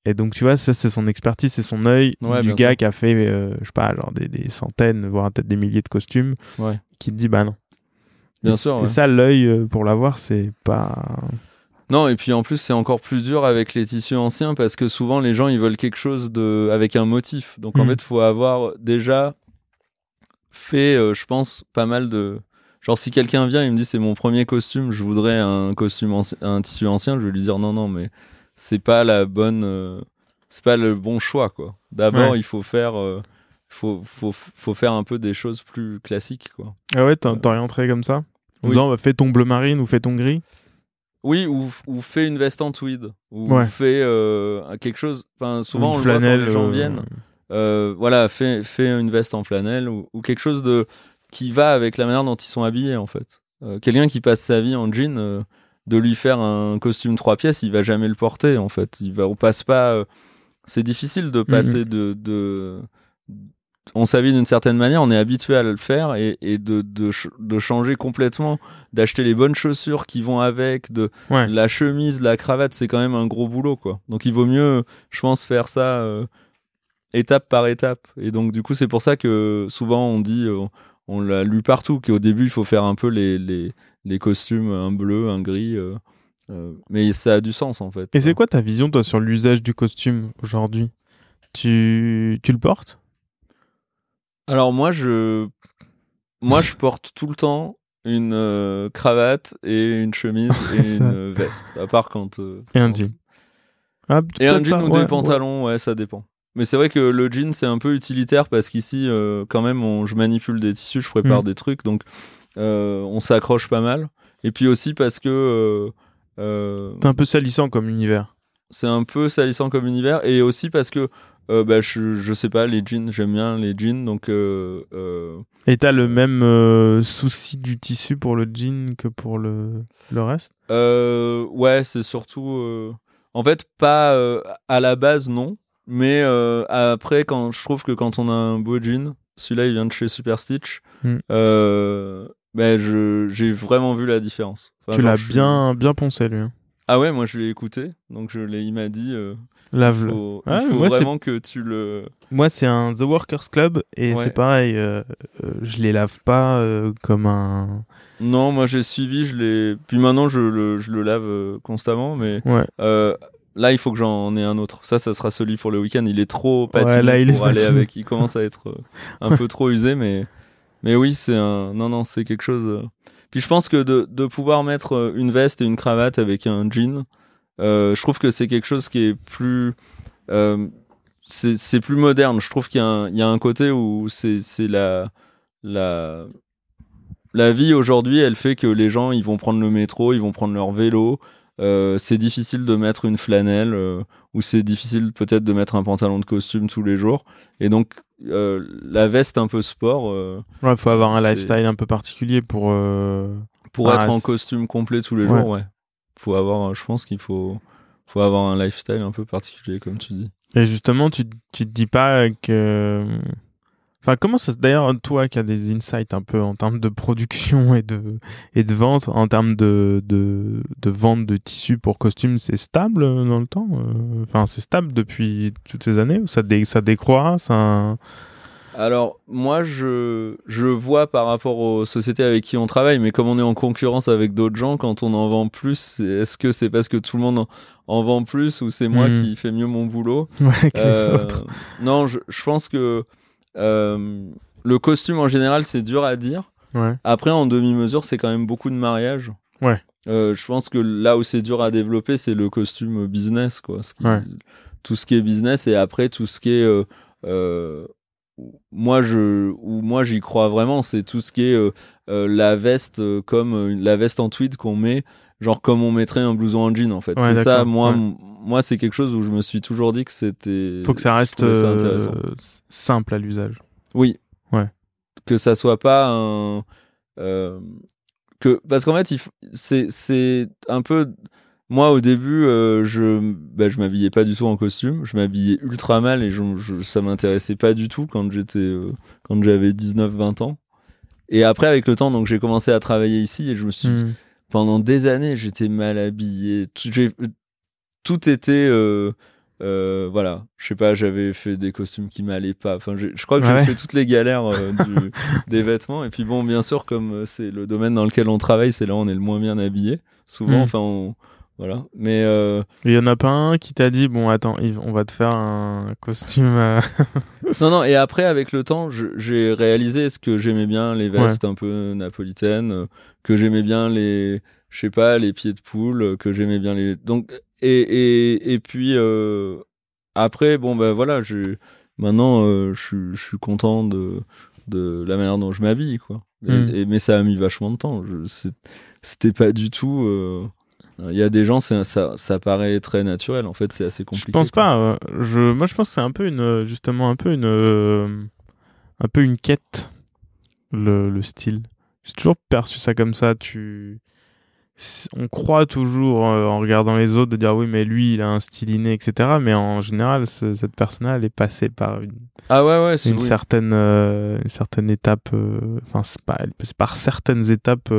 Et donc, tu vois, ça, c'est son expertise, c'est son œil Ouais, du gars sûr. qui a fait, euh, je sais pas, genre des, des centaines, voire peut-être des milliers de costumes, Ouais. qui te dit, bah non. Bien sûr. c- Et ouais. ça, l'œil, euh, pour l'avoir, c'est pas. Non, et puis en plus, c'est encore plus dur avec les tissus anciens parce que souvent les gens ils veulent quelque chose de avec un motif. Donc en Mhm. fait, faut avoir déjà fait, euh, je pense, pas mal de. Genre, si quelqu'un vient et me dit c'est mon premier costume, je voudrais un costume, anci- un tissu ancien, je vais lui dire non, non, mais c'est pas la bonne, euh, c'est pas le bon choix quoi. D'abord, Ouais. il faut faire, euh, faut, faut, faut faire un peu des choses plus classiques quoi. Ah ouais, t'orienterais comme ça? En Oui. disant, bah, fais ton bleu marine ou fais ton gris Oui, ou, ou fais une veste en tweed, ou Ouais. fais euh, quelque chose. Enfin, souvent Ou on une le voit quand flanelle. les gens euh, viennent. Euh, voilà, fais, fais une veste en flanelle ou, ou quelque chose de qui va avec la manière dont ils sont habillés en fait. Euh, Quelqu'un qui passe sa vie en jean, euh, de lui faire un costume trois pièces, il va jamais le porter en fait. Il va, on passe pas. c'est difficile de passer de, de. On s'habille d'une certaine manière, on est habitué à le faire et, et de, de, ch- de changer complètement, d'acheter les bonnes chaussures qui vont avec, de Ouais. la chemise, la cravate, c'est quand même un gros boulot quoi. Donc il vaut mieux, je pense, faire ça euh, étape par étape. Et donc, du coup, c'est pour ça que souvent on dit, euh, on l'a lu partout, qu'au début, il faut faire un peu les, les, les costumes, un bleu, un gris. euh, mais ça a du sens en fait. Et c'est quoi ta vision, toi, sur l'usage du costume aujourd'hui? Tu... tu le portes? Alors, moi, je, moi, je porte tout le temps une euh, cravate et une chemise et une euh, veste, à part quand. euh, Et un quand- jean. Ah, Et un jean pas, ou ouais, des pantalons, ouais. ça dépend. Mais c'est vrai que le jean, c'est un peu utilitaire parce qu'ici, euh, quand même, on, je manipule des tissus, je prépare Mm. des trucs, donc euh, on s'accroche pas mal. Et puis aussi parce que euh, euh, C'est un peu salissant comme univers. c'est un peu salissant comme univers, et aussi parce que euh, bah, je, je sais pas, les jeans, j'aime bien les jeans, donc euh, euh, Et t'as le même souci du tissu pour le jean que pour le, le reste? Ouais, c'est surtout. En fait, pas à la base, non. Mais après, quand je trouve que quand on a un beau jean, celui-là, il vient de chez Super Stitch. Mm. j'ai vraiment vu la différence. Enfin, Tu l'as suis- bien, bien poncé, lui. hein. Ah ouais, moi je l'ai écouté, donc je l'ai. Il m'a dit. Lave-le. faut, il Ah, faut moi, vraiment que tu le. Moi, c'est un The Workers Club et Ouais. c'est pareil. euh, euh, je les lave pas euh, comme un. Non, moi j'ai suivi, je l'ai. Puis maintenant je le, je le lave euh, constamment, mais Ouais. euh, là il faut que j'en ai un autre. Ça, ça sera celui pour le week-end. Il est trop patiné là, il est pour aller patiné. avec. Il commence à être un peu trop usé, mais mais oui, c'est un. Non, non, c'est quelque chose. Puis je pense que de, de pouvoir mettre une veste et une cravate avec un jean, je trouve que c'est quelque chose qui est plus. euh, c'est plus moderne. Je trouve qu'il y, a un- il y a un côté où c'est la la la vie aujourd'hui, elle fait que les gens ils vont prendre le métro, ils vont prendre leur vélo. Euh, c'est difficile de mettre une flanelle euh, ou c'est difficile peut-être de mettre un pantalon de costume tous les jours. Et donc euh, la veste un peu sport euh, Ouais, faut avoir un lifestyle un peu particulier pour. euh, pour Ah, être en costume complet tous les Ouais. jours, ouais. Faut avoir, je pense qu'il faut faut avoir un lifestyle un peu particulier comme tu dis. Et justement, tu, tu te dis pas que. Enfin, comment ça. D'ailleurs, toi qui as des insights un peu en termes de production et de, et de vente, en termes de, de, de vente de tissus pour costumes, c'est stable dans le temps euh, Enfin, c'est stable depuis toutes ces années ou ça, dé, ça décroît ça... Alors, moi, je, je vois par rapport aux sociétés avec qui on travaille, mais comme on est en concurrence avec d'autres gens, quand on en vend plus, est-ce que c'est parce que tout le monde en, en vend plus ou c'est moi Mhm. qui fais mieux mon boulot Ouais, que les Euh, autres. Non, je, je pense que euh, le costume en général, c'est dur à dire. Ouais. Après, en demi-mesure, c'est quand même beaucoup de mariages. Ouais. Euh, je pense que là où c'est dur à développer, c'est le costume business, quoi. Ce qui- Ouais. Tout ce qui est business et après tout ce qui est. euh, moi, je, ou moi, j'y crois vraiment. C'est tout ce qui est euh, euh, la veste, euh, comme euh, la veste en tweed qu'on met, genre comme on mettrait un blouson en jean, en fait. Ouais, c'est ça, moi, ouais. moi, c'est quelque chose où je me suis toujours dit que c'était. Faut que ça reste ça euh, simple à l'usage. Oui. Ouais. Que ça soit pas un. euh, que parce qu'en fait, f- c'est c'est un peu. Moi, au début, euh, je bah, je m'habillais pas du tout en costume. Je m'habillais ultra mal et je, je- ça m'intéressait pas du tout quand j'étais euh, quand j'avais 19-20 ans. Et après, avec le temps, donc j'ai commencé à travailler ici et je me suis Hmm. pendant des années, j'étais mal habillé. Tout, était euh, euh, voilà, je sais pas, j'avais fait des costumes qui m'allaient pas. Enfin, je crois que j'ai fait toutes les galères euh, du, des vêtements. Et puis bon, bien sûr, comme euh, c'est le domaine dans lequel on travaille, c'est là où on est le moins bien habillé. Souvent, Mm. enfin, on- voilà. Mais euh, Il y en a pas un qui t'a dit bon attends Yves, on va te faire un costume. euh, non, non. Et après, avec le temps, je- j'ai réalisé ce que j'aimais bien, les vestes un peu napolitaines, euh, que j'aimais bien les, je sais pas, les pieds de poule, euh, que j'aimais bien les. Donc, et et et puis euh, après, bon ben voilà, j'ai maintenant, euh, je suis je content de de la manière dont je m'habille, quoi. Et- Mm. et- mais ça a mis vachement de temps. Je- C'était pas du tout. Euh, Il y a des gens, c'est- ça, ça paraît très naturel. En fait, c'est assez compliqué. Je pense quoi. pas. euh, je, moi, je pense que c'est un peu une, euh, justement, un peu une, euh, un peu une quête, le, le style. J'ai toujours perçu ça comme ça. Tu, on croit toujours euh, en regardant les autres de dire oui, mais lui, il a un style inné, etc. Mais en général, ce- cette personne-là, elle est passée par une, Ah ouais, ouais. c'est- une oui. certaine, euh, une certaine étape. euh, Enfin, c'est pas, elle est passée par certaines étapes.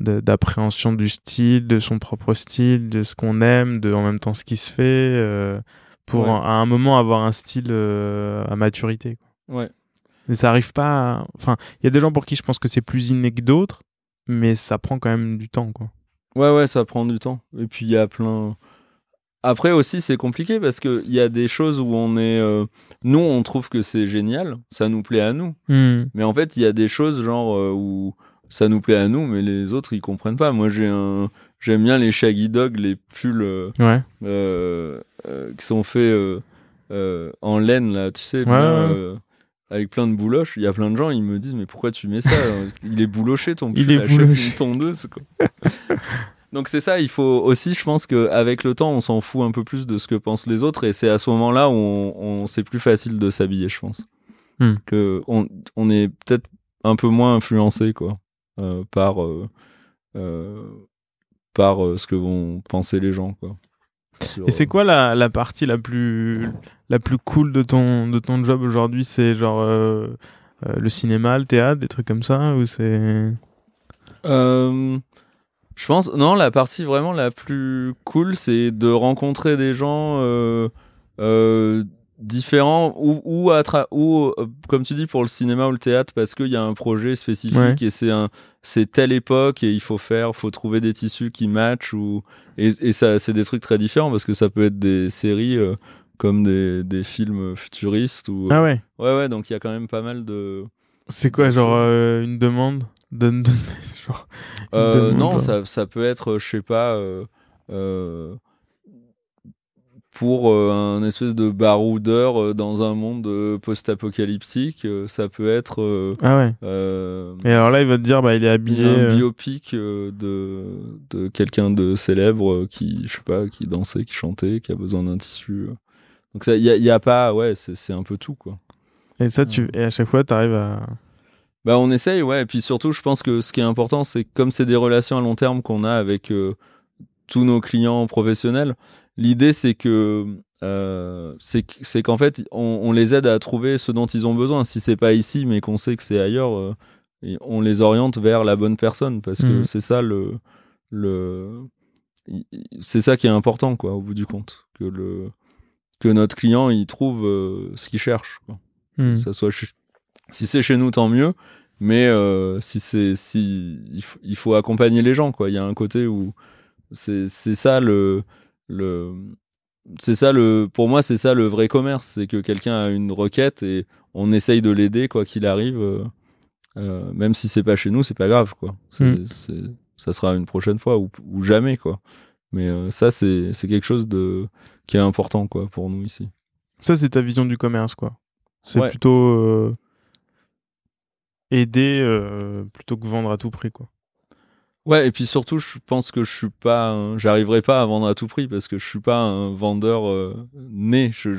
D'appréhension du style, de son propre style, de ce qu'on aime, de en même temps ce qui se fait, euh, pour Ouais. un- à un moment avoir un style euh, à maturité. quoi. Ouais. Mais ça arrive pas. à- Enfin, il y a des gens pour qui je pense que c'est plus inné que d'autres, mais ça prend quand même du temps, quoi. Ouais, ouais, ça prend du temps. Et puis il y a plein. Après aussi, c'est compliqué parce qu'il y a des choses où on est. euh, Nous, on trouve que c'est génial, ça nous plaît à nous. Hmm. Mais en fait, il y a des choses genre où ça nous plaît à nous, mais les autres, ils comprennent pas. Moi, j'ai un. J'aime bien les Shaggy Dog, les pulls euh, Ouais. euh, euh, qui sont faits euh, en laine, là, tu sais, bien, Ouais, ouais. avec plein de bouloches. Il y a plein de gens, ils me disent, mais pourquoi tu mets ça Il est bouloché ton Il pull, est achète bouloché. tondeuse, quoi. Donc c'est ça, il faut aussi, je pense qu'avec le temps, on s'en fout un peu plus de ce que pensent les autres, et c'est à ce moment-là où on, on- c'est plus facile de s'habiller, je pense. Hmm. Que on, on est peut-être un peu moins influencé, quoi, par euh, euh, par euh, ce que vont penser les gens, quoi. Sur, Et c'est euh, quoi la, la partie la plus la plus cool de ton de ton job aujourd'hui? C'est genre euh, euh, le cinéma, le théâtre, des trucs comme ça ou c'est? Euh, je pense, non, la partie vraiment la plus cool, c'est de rencontrer des gens euh, euh, différents ou, ou, à ou euh, comme tu dis, pour le cinéma ou le théâtre, parce qu'il y a un projet spécifique Ouais. et c'est un, c'est telle époque et il faut faire, faut trouver des tissus qui matchent ou, et, et ça, c'est des trucs très différents parce que ça peut être des séries euh, comme des, des films futuristes ou, Ah ouais. ouais, ouais, donc il y a quand même pas mal de, C'est quoi, genre euh, une demande? Genre, une Euh, demande, non, euh, ça, ça peut être, je sais pas, euh, euh, pour euh, un espèce de baroudeur euh, dans un monde euh, post-apocalyptique. ça peut être Ah ouais. euh, Et alors là, il va te dire, bah, il est habillé. un biopic de, de quelqu'un de célèbre qui, je sais pas, qui dansait, qui chantait, qui a besoin d'un tissu. Donc il y a, y a pas, ouais, c'est un peu tout quoi. Et ça, tu et à chaque fois, t'arrives à. Bah on essaye, ouais. Et puis surtout, je pense que ce qui est important, c'est comme c'est des relations à long terme qu'on a avec euh, tous nos clients professionnels, l'idée c'est que euh, c'est que- c'est qu'en fait, on, on les aide à trouver ce dont ils ont besoin. Si c'est pas ici, mais qu'on sait que c'est ailleurs, euh, on les oriente vers la bonne personne parce que Mhm. c'est ça le le c'est ça qui est important quoi au bout du compte que le que notre client il trouve euh, ce qu'il cherche quoi que ça soit chez- si c'est chez nous tant mieux mais euh, si c'est si il, il faut accompagner les gens quoi il y a un côté où c'est c'est ça le le c'est ça le pour moi c'est ça le vrai commerce c'est que quelqu'un a une requête et on essaye de l'aider quoi qu'il arrive euh, euh, même si c'est pas chez nous c'est pas grave quoi Mm. c'est- ça sera une prochaine fois ou, ou jamais quoi mais euh, ça c'est c'est quelque chose de qui est important quoi pour nous ici Ça, c'est ta vision du commerce, quoi. C'est Ouais. plutôt aider plutôt que vendre à tout prix, quoi. Ouais, et puis surtout, je pense que je suis pas, un- j'arriverai pas à vendre à tout prix parce que je suis pas un vendeur euh, né. Je,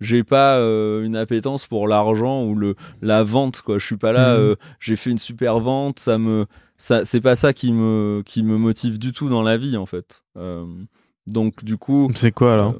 j'ai pas euh, une appétence pour l'argent ou le la vente quoi. Je suis pas là. Mhm. euh, j'ai fait une super vente, ça me, ça, c'est pas ça qui me qui me motive du tout dans la vie en fait. Euh, donc du coup, C'est quoi, alors? euh,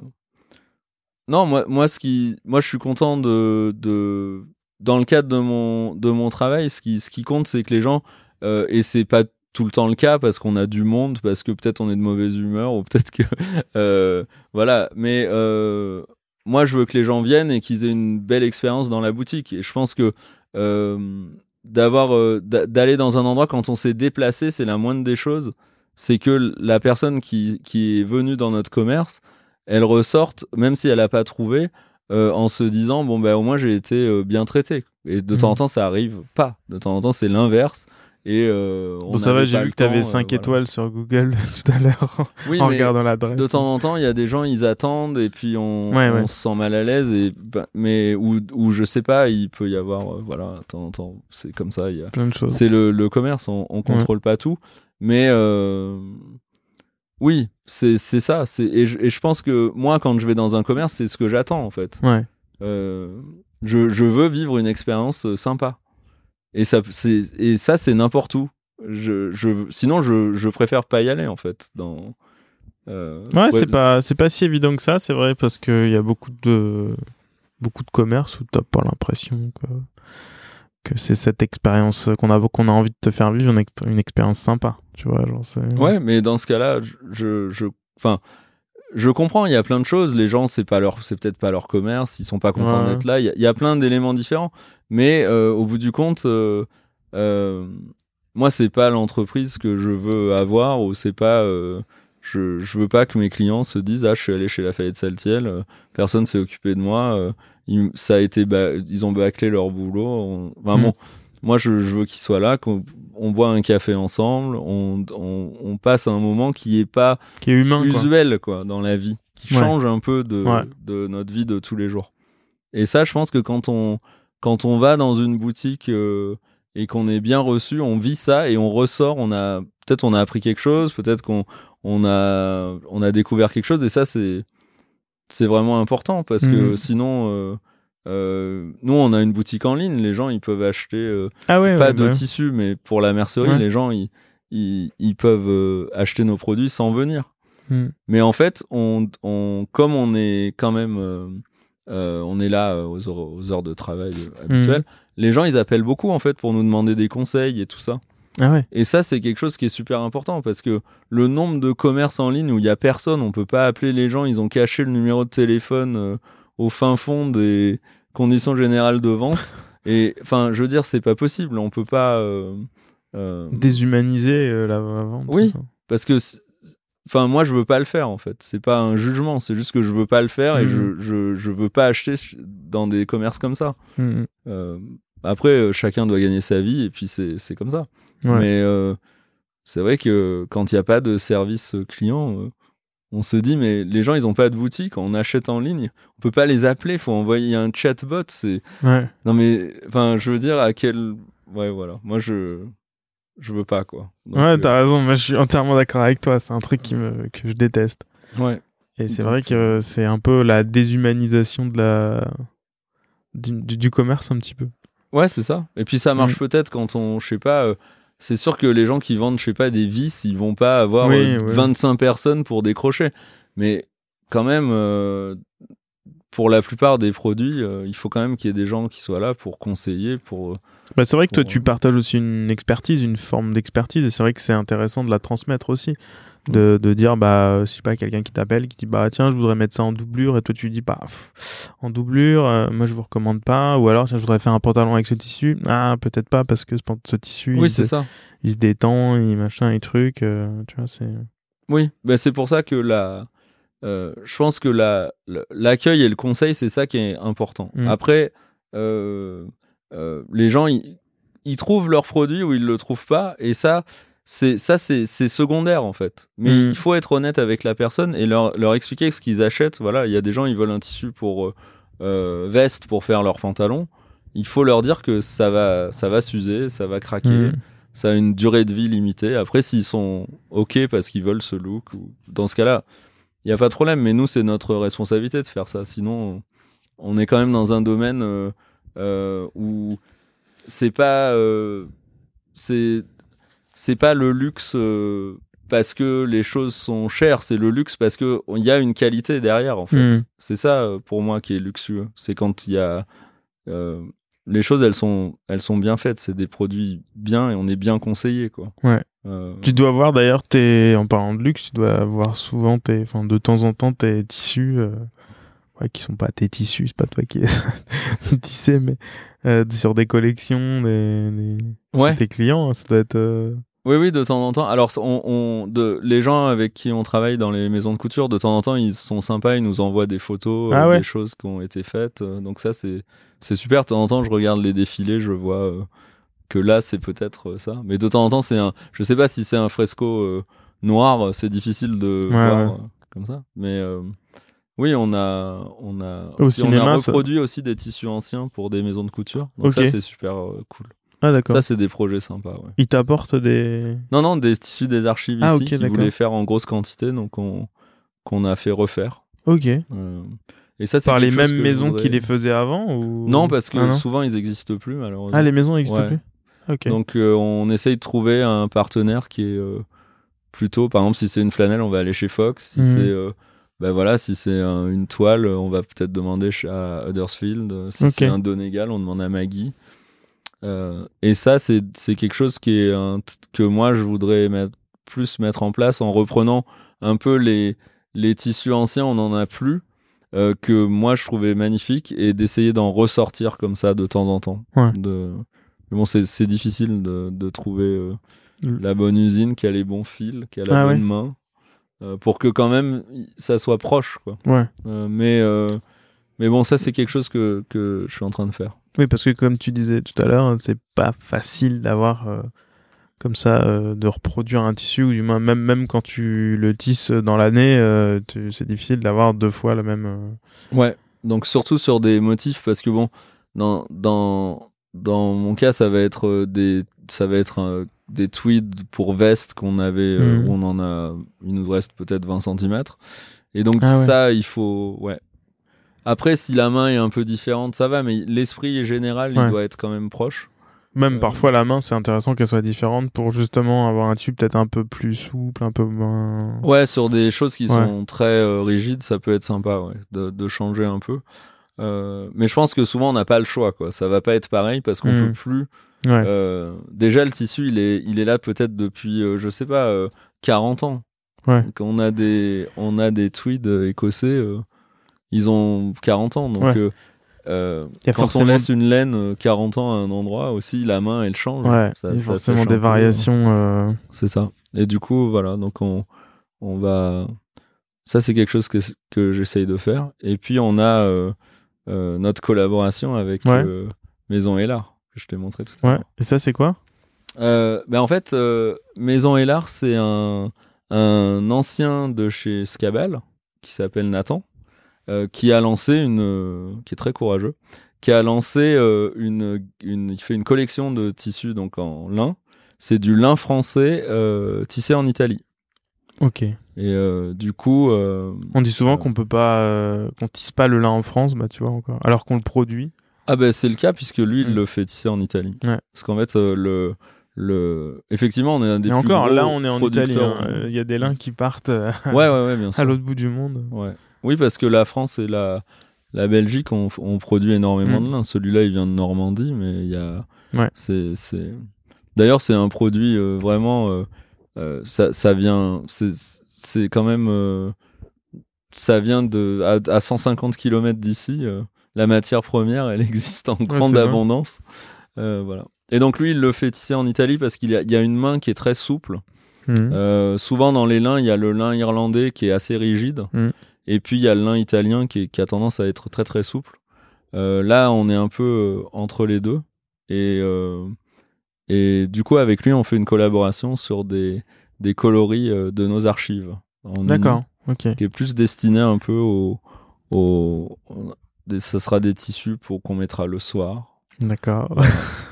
non, moi, moi, ce qui, moi, je suis content de, de, dans le cadre de mon, de mon travail, ce qui, ce qui compte, c'est que les gens, euh, et c'est pas tout le temps le cas parce qu'on a du monde, parce que peut-être on est de mauvaise humeur ou peut-être que, euh, voilà. Mais euh, moi, je veux que les gens viennent et qu'ils aient une belle expérience dans la boutique. Et je pense que euh, d'avoir d'aller dans un endroit quand on s'est déplacé, c'est la moindre des choses. C'est que la personne qui, qui est venue dans notre commerce, elle ressorte, même si elle n'a pas trouvé, en se disant bon ben au moins j'ai été bien traité. Et de temps en mmh. temps, ça arrive pas. De temps en temps, c'est l'inverse. Et euh, bon, ça va, j'ai vu que tu avais 5 étoiles sur Google tout à l'heure oui, en regardant l'adresse. De temps en temps, il y a des gens, ils attendent et puis on, on se sent mal à l'aise. Et, bah, mais ou, ou je sais pas, il peut y avoir, euh, voilà, de temps en temps, c'est comme ça. Il y a plein de choses. C'est le, le, commerce, on, on contrôle pas tout. Mais euh, oui, c'est ça. Et je, et je pense que moi, quand je vais dans un commerce, c'est ce que j'attends en fait. Ouais. Euh, je, je veux vivre une expérience sympa. Et ça, c'est, et ça, c'est n'importe où. Je, je, sinon, je, je préfère pas y aller, en fait. Dans, euh, ouais, c'est pas, c'est pas si évident que ça, c'est vrai, parce qu'il y a beaucoup de, beaucoup de commerces où t'as pas l'impression que, que c'est cette expérience qu'on a, qu'on a envie de te faire vivre, une, une expérience sympa, tu vois, genre Ouais, mais dans ce cas-là, je, je, enfin, je comprends, il y a plein de choses. Les gens, c'est pas leur, c'est peut-être pas leur commerce, ils sont pas contents d'être là. Il y, a plein d'éléments différents. Mais euh, au bout du compte, euh, euh, moi, c'est pas l'entreprise que je veux avoir ou c'est pas. je, je veux pas que mes clients se disent ah je suis allé chez Lafayette Saltiel, personne s'est occupé de moi. ça a été, ils ont bâclé leur boulot. Enfin, mm. bon, moi, je, veux qu'ils soient là, qu'on on boit un café ensemble, on, on, on, passe un moment qui est pas qui est humain, usuel quoi. dans la vie, qui change un peu de, de notre vie de tous les jours. Et ça, je pense que quand on quand on va dans une boutique euh, et qu'on est bien reçu, on vit ça et on ressort. On a peut-être on a appris quelque chose, peut-être qu'on on a on a découvert quelque chose et ça c'est c'est vraiment important parce que mmh. sinon euh, euh, nous, on a une boutique en ligne. Les gens, ils peuvent acheter euh, ah pas de tissu, mais pour la mercerie, les gens, ils, ils, peuvent euh, acheter nos produits sans venir. Hmm. Mais en fait, on, on, comme on est quand même, on est là aux heures, aux heures de travail habituelles, hmm. les gens, ils appellent beaucoup en fait pour nous demander des conseils et tout ça. Ah et ça, c'est quelque chose qui est super important parce que le nombre de commerces en ligne où il y a personne, on peut pas appeler les gens, ils ont caché le numéro de téléphone au fin fond des conditions générales de vente. Et enfin, je veux dire, c'est pas possible. On peut pas euh, euh, déshumaniser euh, la, vente. Oui, parce que enfin moi je veux pas le faire en fait c'est pas un jugement c'est juste que je veux pas le faire et je, mmh. je, je veux pas acheter dans des commerces comme ça mmh. après chacun doit gagner sa vie et puis c'est c'est comme ça mais c'est vrai que quand il n'y a pas de service client on se dit mais les gens ils ont pas de boutique on achète en ligne. On peut pas les appeler faut envoyer un chatbot c'est non mais enfin je veux dire à quel ouais voilà. Moi je je veux pas quoi. Ouais t'as euh, raison. Moi je suis entièrement d'accord avec toi. C'est un truc qui me que je déteste. Ouais. Et c'est vrai que euh, c'est un peu la déshumanisation de la du, du, commerce un petit peu. Ouais c'est ça. Et puis ça marche mm. peut-être quand on je sais pas euh, c'est sûr que les gens qui vendent, je sais pas, des vis, ils vont pas avoir 25 euh, personnes pour décrocher. Mais quand même, euh, pour la plupart des produits, euh, il faut quand même qu'il y ait des gens qui soient là pour conseiller, pour. Bah c'est vrai que toi, tu partages aussi une expertise, une forme d'expertise, et c'est vrai que c'est intéressant de la transmettre aussi de, de dire bah si pas quelqu'un qui t'appelle qui dit bah tiens je voudrais mettre ça en doublure et toi tu dis bah en doublure euh, moi je vous recommande pas ou alors tiens je voudrais faire un pantalon avec ce tissu. Ah peut-être pas parce que ce, ce tissu oui c'est ça. il se détend il machin et truc euh, tu vois c'est oui bah c'est pour ça que la euh, je pense que la l'accueil et le conseil c'est ça qui est important. Mm. après les gens ils, ils trouvent leur produit ou ils le trouvent pas et ça c'est ça c'est secondaire en fait. Mais mm. il faut être honnête avec la personne et leur, leur expliquer ce qu'ils achètent. Voilà il y a des gens ils veulent un tissu pour euh, euh, veste pour faire leur pantalon il faut leur dire que ça va ça va s'user ça va craquer. Mm. ça a une durée de vie limitée. Après s'ils sont ok parce qu'ils veulent ce look ou dans ce cas là il y a pas de problème. Mais nous c'est notre responsabilité de faire ça. Sinon on est quand même dans un domaine euh, euh où c'est pas c'est c'est pas le luxe euh, parce que les choses sont chères, c'est le luxe parce que il y a une qualité derrière en fait. Hmm. C'est ça euh, pour moi qui est luxueux. C'est quand il y a euh, les choses, elles sont elles sont bien faites. C'est des produits bien et on est bien conseillé quoi. Ouais. Tu dois voir d'ailleurs tes en parlant de luxe, tu dois voir souvent tes enfin de temps en temps tes tissus ouais, qui sont pas tes tissus, c'est pas toi qui tissé, mais euh, sur des collections, des, des... Ouais. tes clients, ça doit être. euh, Oui, oui, de temps en temps. Alors, on, on- de, les gens avec qui on travaille dans les maisons de couture, de temps en temps, ils sont sympas, ils nous envoient des photos, Ah euh, ouais. des choses qui ont été faites. euh, Donc ça, c'est c'est super. De temps en temps, je regarde les défilés, je vois euh, que là, c'est peut-être ça. Mais de temps en temps, c'est un. Je sais pas si c'est un fresco noir. C'est difficile de voir ouais. comme ça. Mais oui, on a, on a. Au on a ça- reproduit aussi des tissus anciens pour des maisons de couture. Donc ça, c'est super cool. Ah d'accord. Ça, c'est des projets sympas. Ouais. Ils t'apportent des. Non, non, des tissus des archives Ah, ici ok, qui d'accord. voulaient faire en grosse quantité, donc on qu'on a fait refaire. Ok. Euh, et ça, c'est Par les mêmes maisons voudrais- qui les faisaient avant ou Non, parce que Ah, souvent ils n'existent plus malheureusement. Ah, les maisons n'existent Ouais. plus. Ok. Donc euh, on essaye de trouver un partenaire qui est euh, plutôt, par exemple, si c'est une flanelle, on va aller chez Fox. Si Mhm. c'est ben voilà, si c'est un- une toile, on va peut-être demander à Huddersfield. Si c'est un Donegal, on demande à Maggie. Euh, et ça, c'est quelque chose qui est un que moi je voudrais mettre, plus mettre en place en reprenant un peu les les tissus anciens, on n'en a plus. euh, que moi je trouvais magnifique et d'essayer d'en ressortir comme ça de temps en temps. Ouais. De... Mais bon, c'est difficile de, de trouver euh, Mm. la bonne usine qui a les bons fils, qui a la Ah bonne ouais. main, pour que quand même ça soit proche. Quoi. Ouais. Mais, euh, mais bon, ça c'est quelque chose que, que je suis en train de faire. Oui, parce que comme tu disais tout à l'heure, c'est pas facile d'avoir euh, comme ça euh, de reproduire un tissu ou du moins même même quand tu le tisses dans l'année, euh, c'est difficile d'avoir deux fois le même. Ouais, donc surtout sur des motifs, parce que bon, dans, dans, dans mon cas, ça va être des, ça va être des tweeds pour veste qu'on avait, où on en a, il nous reste peut-être 20 cm. Et donc Ah ouais. ça, il faut, ouais. Après, si la main est un peu différente, ça va, mais l'esprit général, Ouais. il doit être quand même proche. Même Euh, parfois la main, c'est intéressant qu'elle soit différente pour justement avoir un tube peut-être un peu plus souple, un peu moins. Ouais, sur des choses qui Ouais. sont très euh, rigides, ça peut être sympa, ouais, de, de changer un peu. Euh, mais je pense que souvent on n'a pas le choix, quoi. Ça va pas être pareil parce qu'on Mhm. peut plus. Déjà, le tissu, il est, il est là peut-être depuis, je sais pas, euh, 40 ans. Ouais. Donc, on a des, on a des tweeds écossais, euh, ils ont 40 ans, donc. Ouais. euh, euh, quand forcément- on laisse une laine euh, 40 ans à un endroit aussi, la main elle change. Ouais, Ça- il y a ça forcément des variations. euh, C'est ça. Et du coup, voilà, donc on, on va. Ça, c'est quelque chose que, que j'essaye de faire. Et puis, on a euh, euh, notre collaboration avec Ouais. euh, Maison Hélard, que je t'ai montré tout à l'heure. Et ça, c'est quoi? Euh, ben, en fait, euh, Maison Hélard, c'est un, un ancien de chez Scabal qui s'appelle Nathan, euh, qui a lancé une. euh, qui est très courageux, qui a lancé euh, une, une. Il fait une collection de tissus donc en lin. C'est du lin français tissé en Italie. Ok. Et euh, du coup, euh, On dit souvent Euh. qu'on peut pas, qu'on tisse pas le lin en France, bah tu vois encore, alors qu'on le produit. ah ben c'est le cas puisque lui il Mm. le fait tisser en Italie. Ouais. Parce qu'en fait le le effectivement on est un des Et plus encore, gros là, on est en Italie. hein. Euh, Il y a des lins qui partent Ouais ouais ouais bien à sûr. l'autre bout du monde. Ouais. Oui parce que la France et la la Belgique on, on produit énormément Mm. de lin. Celui-là il vient de Normandie mais il y a Ouais. c'est d'ailleurs c'est un produit euh, vraiment euh, euh, ça ça vient c'est quand même ça vient de à, à 150 km d'ici. la matière première, elle existe en grande abondance. Voilà. Et donc lui, il le fait tisser en Italie parce qu'il y, y a une main qui est très souple. Euh, souvent dans les lins, il y a le lin irlandais qui est assez rigide. Mm. Et puis il y a lin italien qui, a tendance à être très très souple. Euh, là, on est un peu euh, entre les deux. Et, euh, et du coup, avec lui, on fait une collaboration sur des, des coloris de nos archives. D'accord. Ok. Qui est plus destiné un peu au. au ça sera des tissus pour qu'on mettra le soir. D'accord.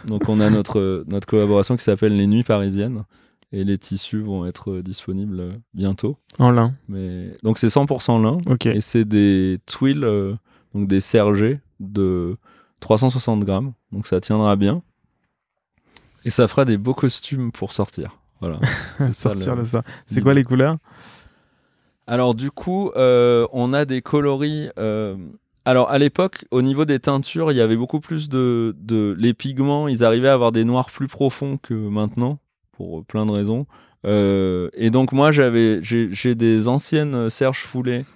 Donc on a notre, notre collaboration qui s'appelle Les Nuits Parisiennes. Et les tissus vont être disponibles euh, bientôt. en lin. Mais... Donc c'est 100% lin. Et c'est des twills, euh, donc des sergés de 360 grammes. Donc ça tiendra bien. Et ça fera des beaux costumes pour sortir. Voilà. C'est Sortir le- le ça. C'est quoi les couleurs? Alors du coup, euh, on a des coloris. euh, Alors à l'époque, au niveau des teintures, il y avait beaucoup plus de, de les pigments. Ils arrivaient à avoir des noirs plus profonds que maintenant, pour plein de raisons. Euh, et donc moi, j'avais, j'ai des anciennes Serge Foulet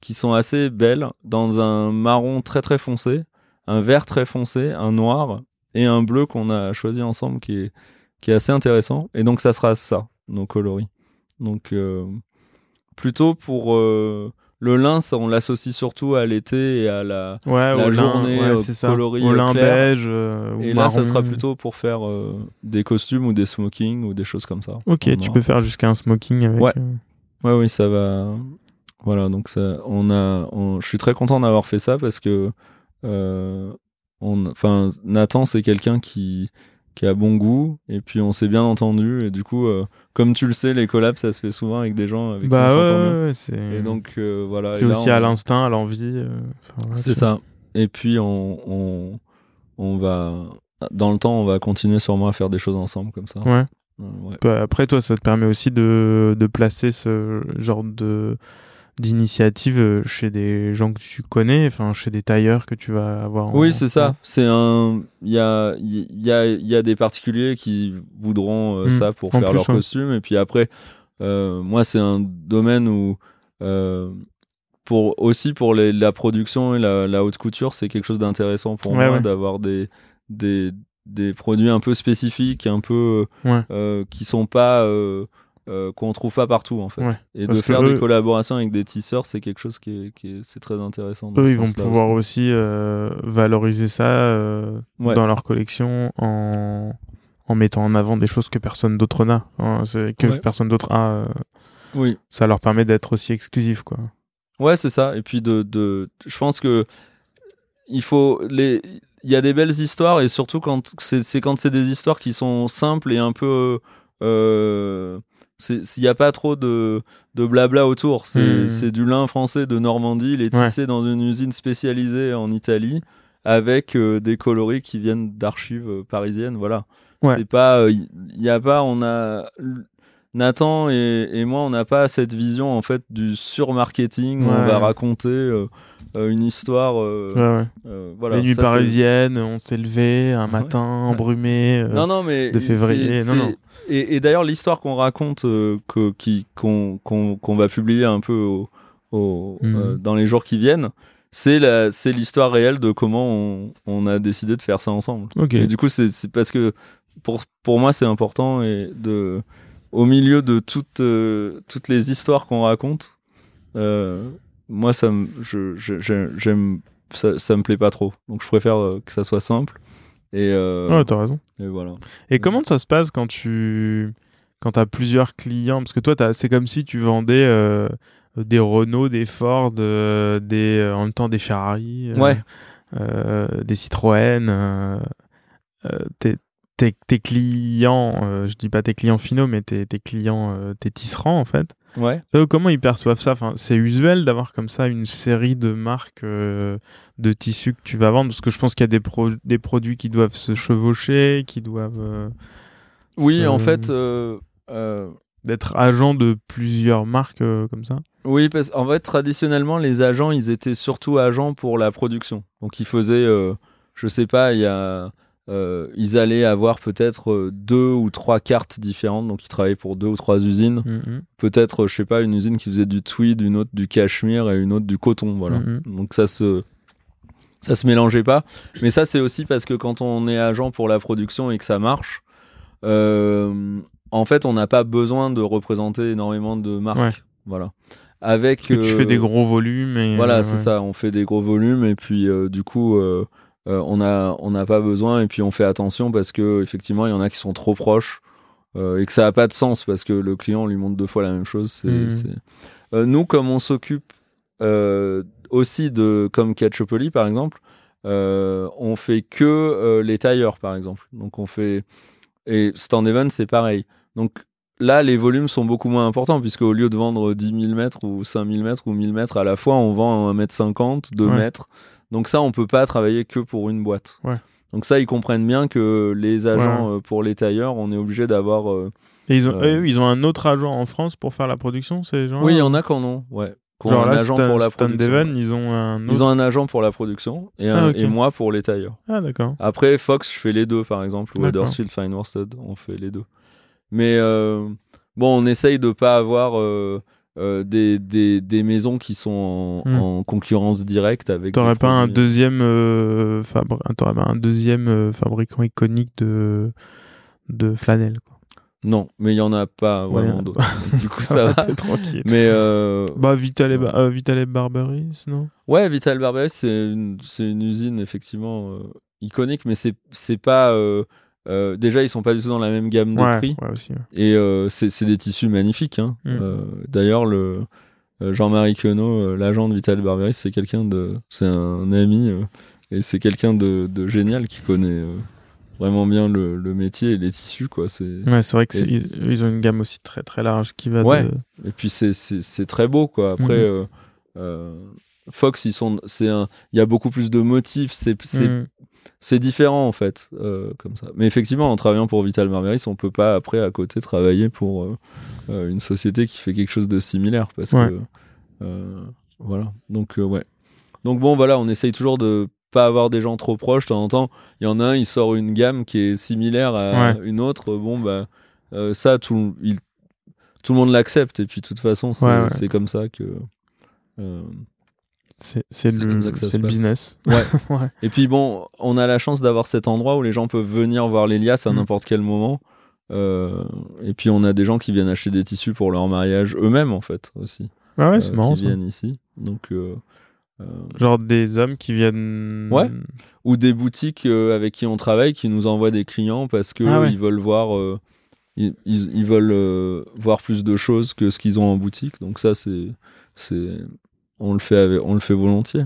qui sont assez belles dans un marron très très foncé, un vert très foncé, un noir et un bleu qu'on a choisi ensemble qui est, qui est assez intéressant. Et donc ça sera ça, nos coloris. Donc euh, plutôt pour euh, le lin, ça, on l'associe surtout à l'été et à la, Ouais, la au lin, journée ouais, euh, coloris Au lin clair. beige. euh, ou Et là, ça sera plutôt pour faire euh, des costumes ou des smokings ou des choses comme ça. Ok, On tu aura- peux faire jusqu'à un smoking avec. Ouais. euh, Ouais, oui, ça va. Voilà, donc ça, on a, on- je suis très content d'avoir fait ça parce que, euh, on, enfin, Nathan, c'est quelqu'un qui, qui a bon goût et puis on s'est bien entendu et du coup, euh, comme tu le sais, les collabs, ça se fait souvent avec des gens avec Bah qui on ouais, s'entend bien. ouais, ouais, c'est. Et donc, euh, voilà. c'est aussi on- à l'instinct, à l'envie. euh, enfin, ouais, C'est ça. Et puis, on, on, on va, dans le temps, on va continuer sûrement à faire des choses ensemble comme ça. Ouais. Ouais. Bah, Après, toi, ça te permet aussi de, de placer ce genre de d'initiative euh, chez des gens que tu connais, enfin chez des tailleurs que tu vas avoir. en- Oui, c'est ça. C'est un. Il y a, il y, a, il y a des particuliers qui voudront euh, Mm. ça pour En faire plus, leur ouais. costume. Et puis après, euh, moi, c'est un domaine où. euh, pour, aussi pour les- la production et la, la haute couture, c'est quelque chose d'intéressant pour Ouais, moi ouais. d'avoir des, des, des produits un peu spécifiques, un peu. Euh, qui sont pas. Euh, qu'on trouve pas partout en fait Ouais. et de faire eux- des collaborations avec des tisseurs c'est quelque chose qui est, qui est c'est très intéressant Eux, ils vont pouvoir aussi. aussi, euh, valoriser ça euh, Ouais. dans leur collection en, en mettant en avant des choses que personne d'autre n'a. Hein, que Ouais. personne d'autre a. euh, oui ça leur permet d'être aussi exclusif, quoi. Ouais, c'est ça. Et puis de, de, je pense que il faut les, il y a des belles histoires et surtout quand c'est, quand c'est des histoires qui sont simples et un peu, s'il n'y a pas trop de, de blabla autour. C'est, Mhm. c'est du lin français de Normandie, il est Ouais. tissé dans une usine spécialisée en Italie avec euh, des coloris qui viennent d'archives euh, parisiennes. Voilà. Ouais. C'est pas, il y, a pas, on a. Nathan et, et moi, on n'a pas cette vision en fait du surmarketing où on Ouais. va raconter euh, euh, une histoire. euh, Ouais, ouais. euh, voilà, Les nuits ça, parisiennes, on s'est levé un Ouais. matin embrumé. euh, Non, non, mais de février, non, non. Et, et d'ailleurs, l'histoire qu'on raconte, que, qui, qu'on, qu'on, qu'on va publier un peu au, au- Mhm. dans les jours qui viennent, c'est la, c'est l'histoire réelle de comment on, on a décidé de faire ça ensemble. Ok. Et du coup, c'est, c'est parce que pour, pour moi, c'est important et de, au milieu de toutes, euh, toutes les histoires qu'on raconte, euh, moi, ça me, je, j'aime, ça, ça me plaît pas trop. Donc, je préfère euh, que ça soit simple. Et, euh, Ouais, t'as raison. et voilà. Et comment ça se passe quand tu quand as plusieurs clients? Parce que toi, t'as- c'est comme si tu vendais euh, des Renault, des Ford, euh, des, en même temps des Ferrari, Ouais. des Citroën. tes, tes, tes clients, je dis pas tes clients finaux, mais tes, tes clients, tes tisserands en fait. Ouais. Eux, comment ils perçoivent ça? Enfin, C'est usuel d'avoir comme ça une série de marques euh, de tissus que tu vas vendre? Parce que je pense qu'il y a des, pro- des produits qui doivent se chevaucher, qui doivent euh, Oui, se- en fait, euh, euh, d'être agent de plusieurs marques euh, comme ça. oui, parce en fait, traditionnellement, les agents, ils étaient surtout agents pour la production. Donc, ils faisaient, euh, je sais pas, il y a, euh, ils allaient avoir peut-être euh, deux ou trois cartes différentes. Donc, ils travaillaient pour deux ou trois usines. Mhm. Peut-être, euh, je sais pas, une usine qui faisait du tweed, une autre du cachemire et une autre du coton. Voilà. Mhm. Donc, ça se, ça se mélangeait pas. Mais ça, c'est aussi parce que quand on est agent pour la production et que ça marche, euh, en fait, on n'a pas besoin de représenter énormément de marques. Ouais. Voilà. Avec. Parce que tu euh, fais des gros volumes et Voilà, c'est ça. On fait des gros volumes et puis du coup, euh, on a on n'a pas besoin et puis on fait attention parce que effectivement, il y en a qui sont trop proches euh, et que ça a pas de sens parce que le client on lui montre deux fois la même chose. Mhm. Euh, nous, comme on s'occupe aussi de comme Ketchupoli par exemple, on fait que les tailleurs par exemple. Donc on fait et Stand Event c'est pareil. Donc là, les volumes sont beaucoup moins importants, puisque au lieu de vendre 10 000 mètres ou 5 000 mètres ou 1000 mètres à la fois, on vend 1 mètre 50, 2 Ouais. Donc ça, on peut pas travailler que pour une boîte. Ouais. Donc ça, ils comprennent bien que les agents euh, pour les tailleurs, on est obligé d'avoir. euh, Et ils ont, Euh, eux, ils ont un autre agent en France pour faire la production, ces gens Oui, il y en a qui en ont. Ouais. Qui ont Genre un là, agent Stan- pour la production. Deven, ils ont un autre. Ils ont un agent pour la production et, un- Ah, moi pour les tailleurs. Ah, d'accord. Après, Fox, je fais les deux, par exemple, ou. Huddersfield Fine Worsted, on fait les deux. Mais bon, on essaye de pas avoir euh, euh, des, des, des maisons qui sont en, Hmm. en concurrence directe avec. T'aurais des pas un deuxième, euh, fabri- t'aurais pas un deuxième euh, fabricant iconique de, de flanelle. Quoi. Non, mais il y en a pas vraiment Ouais. d'autres. du coup, ça va. t'es tranquille. Mais euh, Bah, Vital et, Ouais. Ba- euh, Vital et Barbaris, non ouais, Vital Barbares, c'est une, c'est une usine effectivement euh, iconique, mais c'est c'est pas. Euh, déjà, ils sont pas du tout dans la même gamme de ouais, prix. ouais, aussi. ouais. Et euh, c'est des tissus magnifiques. Hein. Mm. Euh, D'ailleurs, le Jean-Marie Queneau, l'agent de Vital Barberis, c'est quelqu'un de, c'est un ami et c'est quelqu'un de, de génial qui connaît vraiment bien le, le métier et les tissus, quoi. C'est vrai que ils, ils ont une gamme aussi très très large qui va Ouais. de... et puis c'est très beau, quoi. Après, euh, Fox, ils sont, c'est il y a beaucoup plus de motifs. C'est Mm. C'est différent en fait, euh, comme ça. Mais effectivement, en travaillant pour Vital Barberis, on peut pas après à côté travailler pour euh, euh, une société qui fait quelque chose de similaire parce Ouais. que voilà. Donc ouais. Donc bon voilà, on essaye toujours de pas avoir des gens trop proches. De temps en temps, il y en a un, il sort une gamme qui est similaire à Ouais. une autre. Bon bah ça tout il- tout le monde l'accepte et puis de toute façon c'est Ouais, comme ça que C'est le, business. Ouais. Ouais. Et puis bon, on a la chance d'avoir cet endroit où les gens peuvent venir voir l'Elias à Mm. n'importe quel moment. Euh, et puis on a des gens qui viennent acheter des tissus pour leur mariage eux-mêmes en fait aussi, Ah ouais, euh, c'est marrant qui ça. viennent ici. Donc euh, Genre des hommes qui viennent... Ouais. ou des boutiques euh, avec qui on travaille qui nous envoient des clients parce que Ah ouais. ils veulent voir euh, ils, ils, veulent voir plus de choses que ce qu'ils ont en boutique. Donc ça c'est c'est on le fait avec, on le fait volontiers.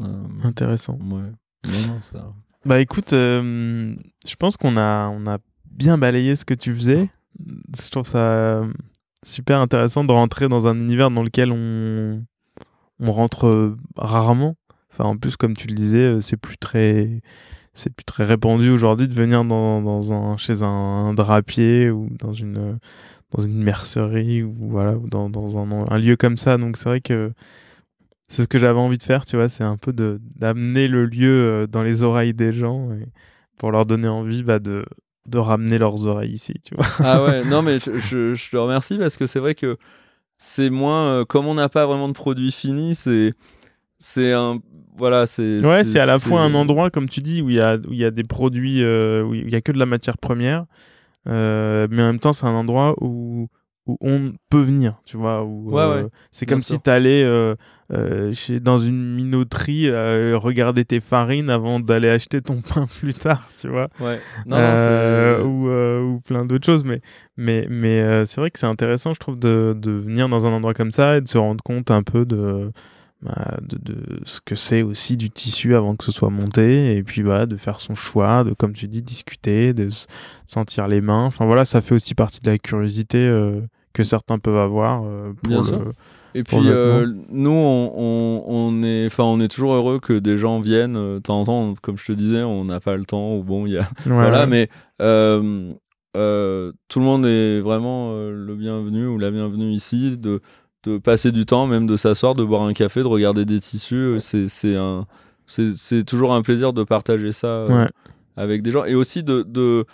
Euh, Intéressant. ouais. Non, non, ça. Bah écoute, euh, je pense qu'on a, on a bien balayé ce que tu faisais. Je trouve ça euh, super intéressant de rentrer dans un univers dans lequel on, on rentre rarement. Enfin, en plus, comme tu le disais, c'est plus très, c'est plus très répandu aujourd'hui de venir dans, dans un, chez un, un drapier ou dans une, dans une mercerie ou voilà, ou dans, dans un, un lieu comme ça. Donc c'est vrai que c'est ce que j'avais envie de faire, tu vois, c'est un peu de d'amener le lieu euh, dans les oreilles des gens et pour leur donner envie bah, de de ramener leurs oreilles ici, tu vois. Ah ouais, non mais je, je, je te remercie parce que c'est vrai que c'est moins euh, comme on n'a pas vraiment de produit fini, c'est c'est un voilà, c'est Ouais, c'est à la fois un endroit comme tu dis où il y a où il y a des produits euh, où il y a que de la matière première, euh, mais en même temps c'est un endroit où où on peut venir, tu vois. Où, Ouais, euh, ouais, c'est comme sûr. si tu allais euh, chez, dans une minoterie regarder tes farines avant d'aller acheter ton pain plus tard, tu vois. Ouais. Non, non, c'est- ou, ou plein d'autres choses. Mais, mais, mais c'est vrai que c'est intéressant, je trouve, de, de venir dans un endroit comme ça et de se rendre compte un peu de, de, de ce que c'est aussi du tissu avant que ce soit monté. Et puis, voilà, de faire son choix, de, comme tu dis, discuter, de se sentir les mains. Enfin, voilà, ça fait aussi partie de la curiosité euh, que certains peuvent avoir euh, pour Bien le- sûr. Et pour puis euh, nous, on, on, on est, enfin, on est toujours heureux que des gens viennent. De temps en temps, comme je te disais, on n'a pas le temps ou bon, il y a Ouais, voilà, ouais. mais tout le monde est vraiment le bienvenu ou la bienvenue ici, de, de passer du temps, même de s'asseoir, de boire un café, de regarder des tissus. euh, C'est c'est un, c'est c'est toujours un plaisir de partager ça euh, Ouais. avec des gens et aussi de de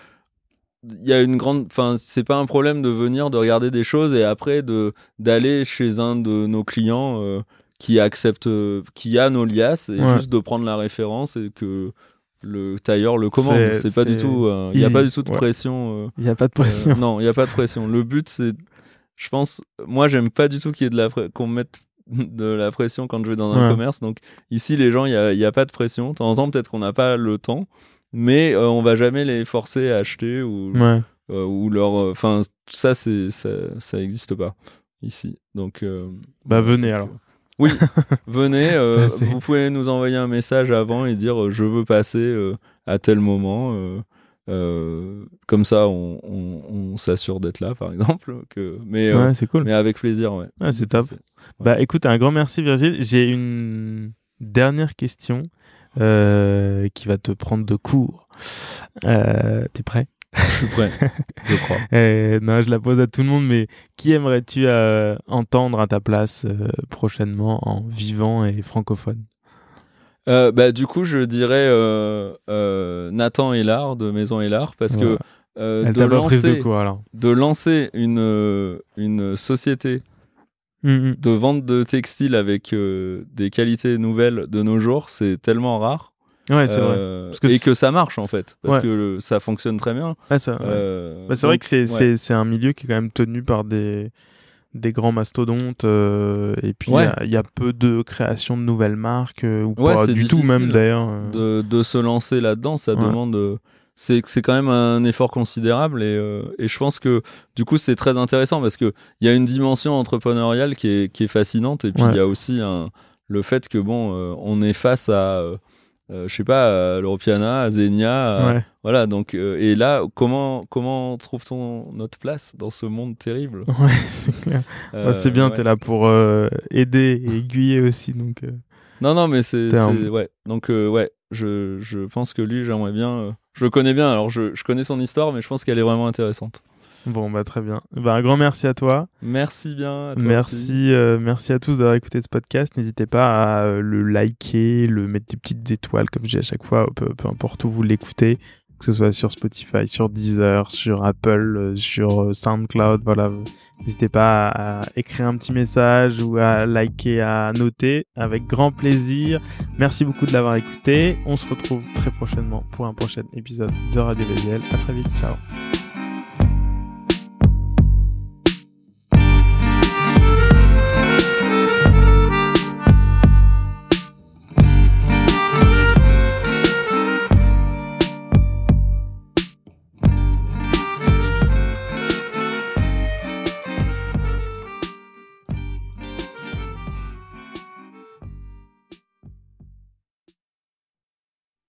il y a une grande enfin c'est pas un problème de venir de regarder des choses et après de d'aller chez un de nos clients euh, qui accepte euh, qui a nos liasses et Ouais. juste de prendre la référence et que le tailleur le commande C'est- pas du tout euh, il n'y a pas du tout de ouais. pression euh, Il n'y a pas de euh, pression. non il n'y a pas de pression le but c'est je pense moi j'aime pas du tout qu'il y ait de la qu'on me mette de la pression quand je vais dans un Ouais. commerce donc ici les gens il y a, pas de pression de temps en temps peut-être qu'on n'a pas le temps mais euh, on va jamais les forcer à acheter ou Ouais. euh, ou leur enfin ça c'est ça ça existe pas ici donc euh, Bah, venez alors. oui venez euh, vous pouvez nous envoyer un message avant et dire euh, je veux passer euh, à tel moment euh, comme ça on, on, on s'assure d'être là par exemple que mais euh, Ouais, c'est cool. mais avec plaisir ouais c'est top. Bah écoute, un grand merci Virgile. J'ai une dernière question euh, qui va te prendre de court. T'es prêt? Je suis prêt je crois Non, je la pose à tout le monde, mais qui aimerais-tu entendre à ta place prochainement en vivant et francophone? Euh, bah, du coup, je dirais euh, euh, Nathan Hélard de Maison Hélard parce que euh, de, lancer, court alors. de lancer une, euh, une société Mhm. de vente de textiles avec des qualités nouvelles de nos jours, c'est tellement rare. Ouais, c'est vrai. Parce que et que ça marche en fait, parce Ouais. que le- ça fonctionne très bien. Ouais. Bah, c'est vrai que c'est un milieu qui est quand même tenu par des, des grands mastodontes. euh, et puis, il y Ouais. a- il y, a peu de création de nouvelles marques, euh, ou Ouais, pas du tout même d'ailleurs. euh. de, de se lancer là-dedans, ça Ouais. demande. c'est c'est quand même un effort considérable et, et je pense que du coup c'est très intéressant parce que il y a une dimension entrepreneuriale qui est, qui est fascinante et puis il y a aussi un, le fait que bon on est face à je sais pas l'Europiana, Zenia, Ouais. voilà donc euh, et là comment comment trouve-t-on notre place dans ce monde terrible? Ouais, c'est clair. Euh, Ouais, c'est bien, ouais. t'es là pour euh, aider et aiguiller aussi. Donc, euh, Non, non, mais c'est. Ouais. Donc, euh, ouais, je, je pense que lui, j'aimerais bien. euh, Je le connais bien, alors je, je connais son histoire, mais je pense qu'elle est vraiment intéressante. Bon, bah très bien. Bah, un grand merci à toi. Merci bien. à toi aussi. Merci, euh, merci à tous d'avoir écouté ce podcast. N'hésitez pas à euh, le liker, le mettre des petites étoiles, comme je dis à chaque fois, peu, peu importe où vous l'écoutez, que ce soit sur Spotify, sur Deezer, sur Apple, euh, sur SoundCloud. Voilà, n'hésitez pas à, à écrire un petit message ou à liker, à noter, avec grand plaisir. Merci beaucoup de l'avoir écouté. On se retrouve très prochainement pour un prochain épisode de Radio VGL. À très vite, ciao.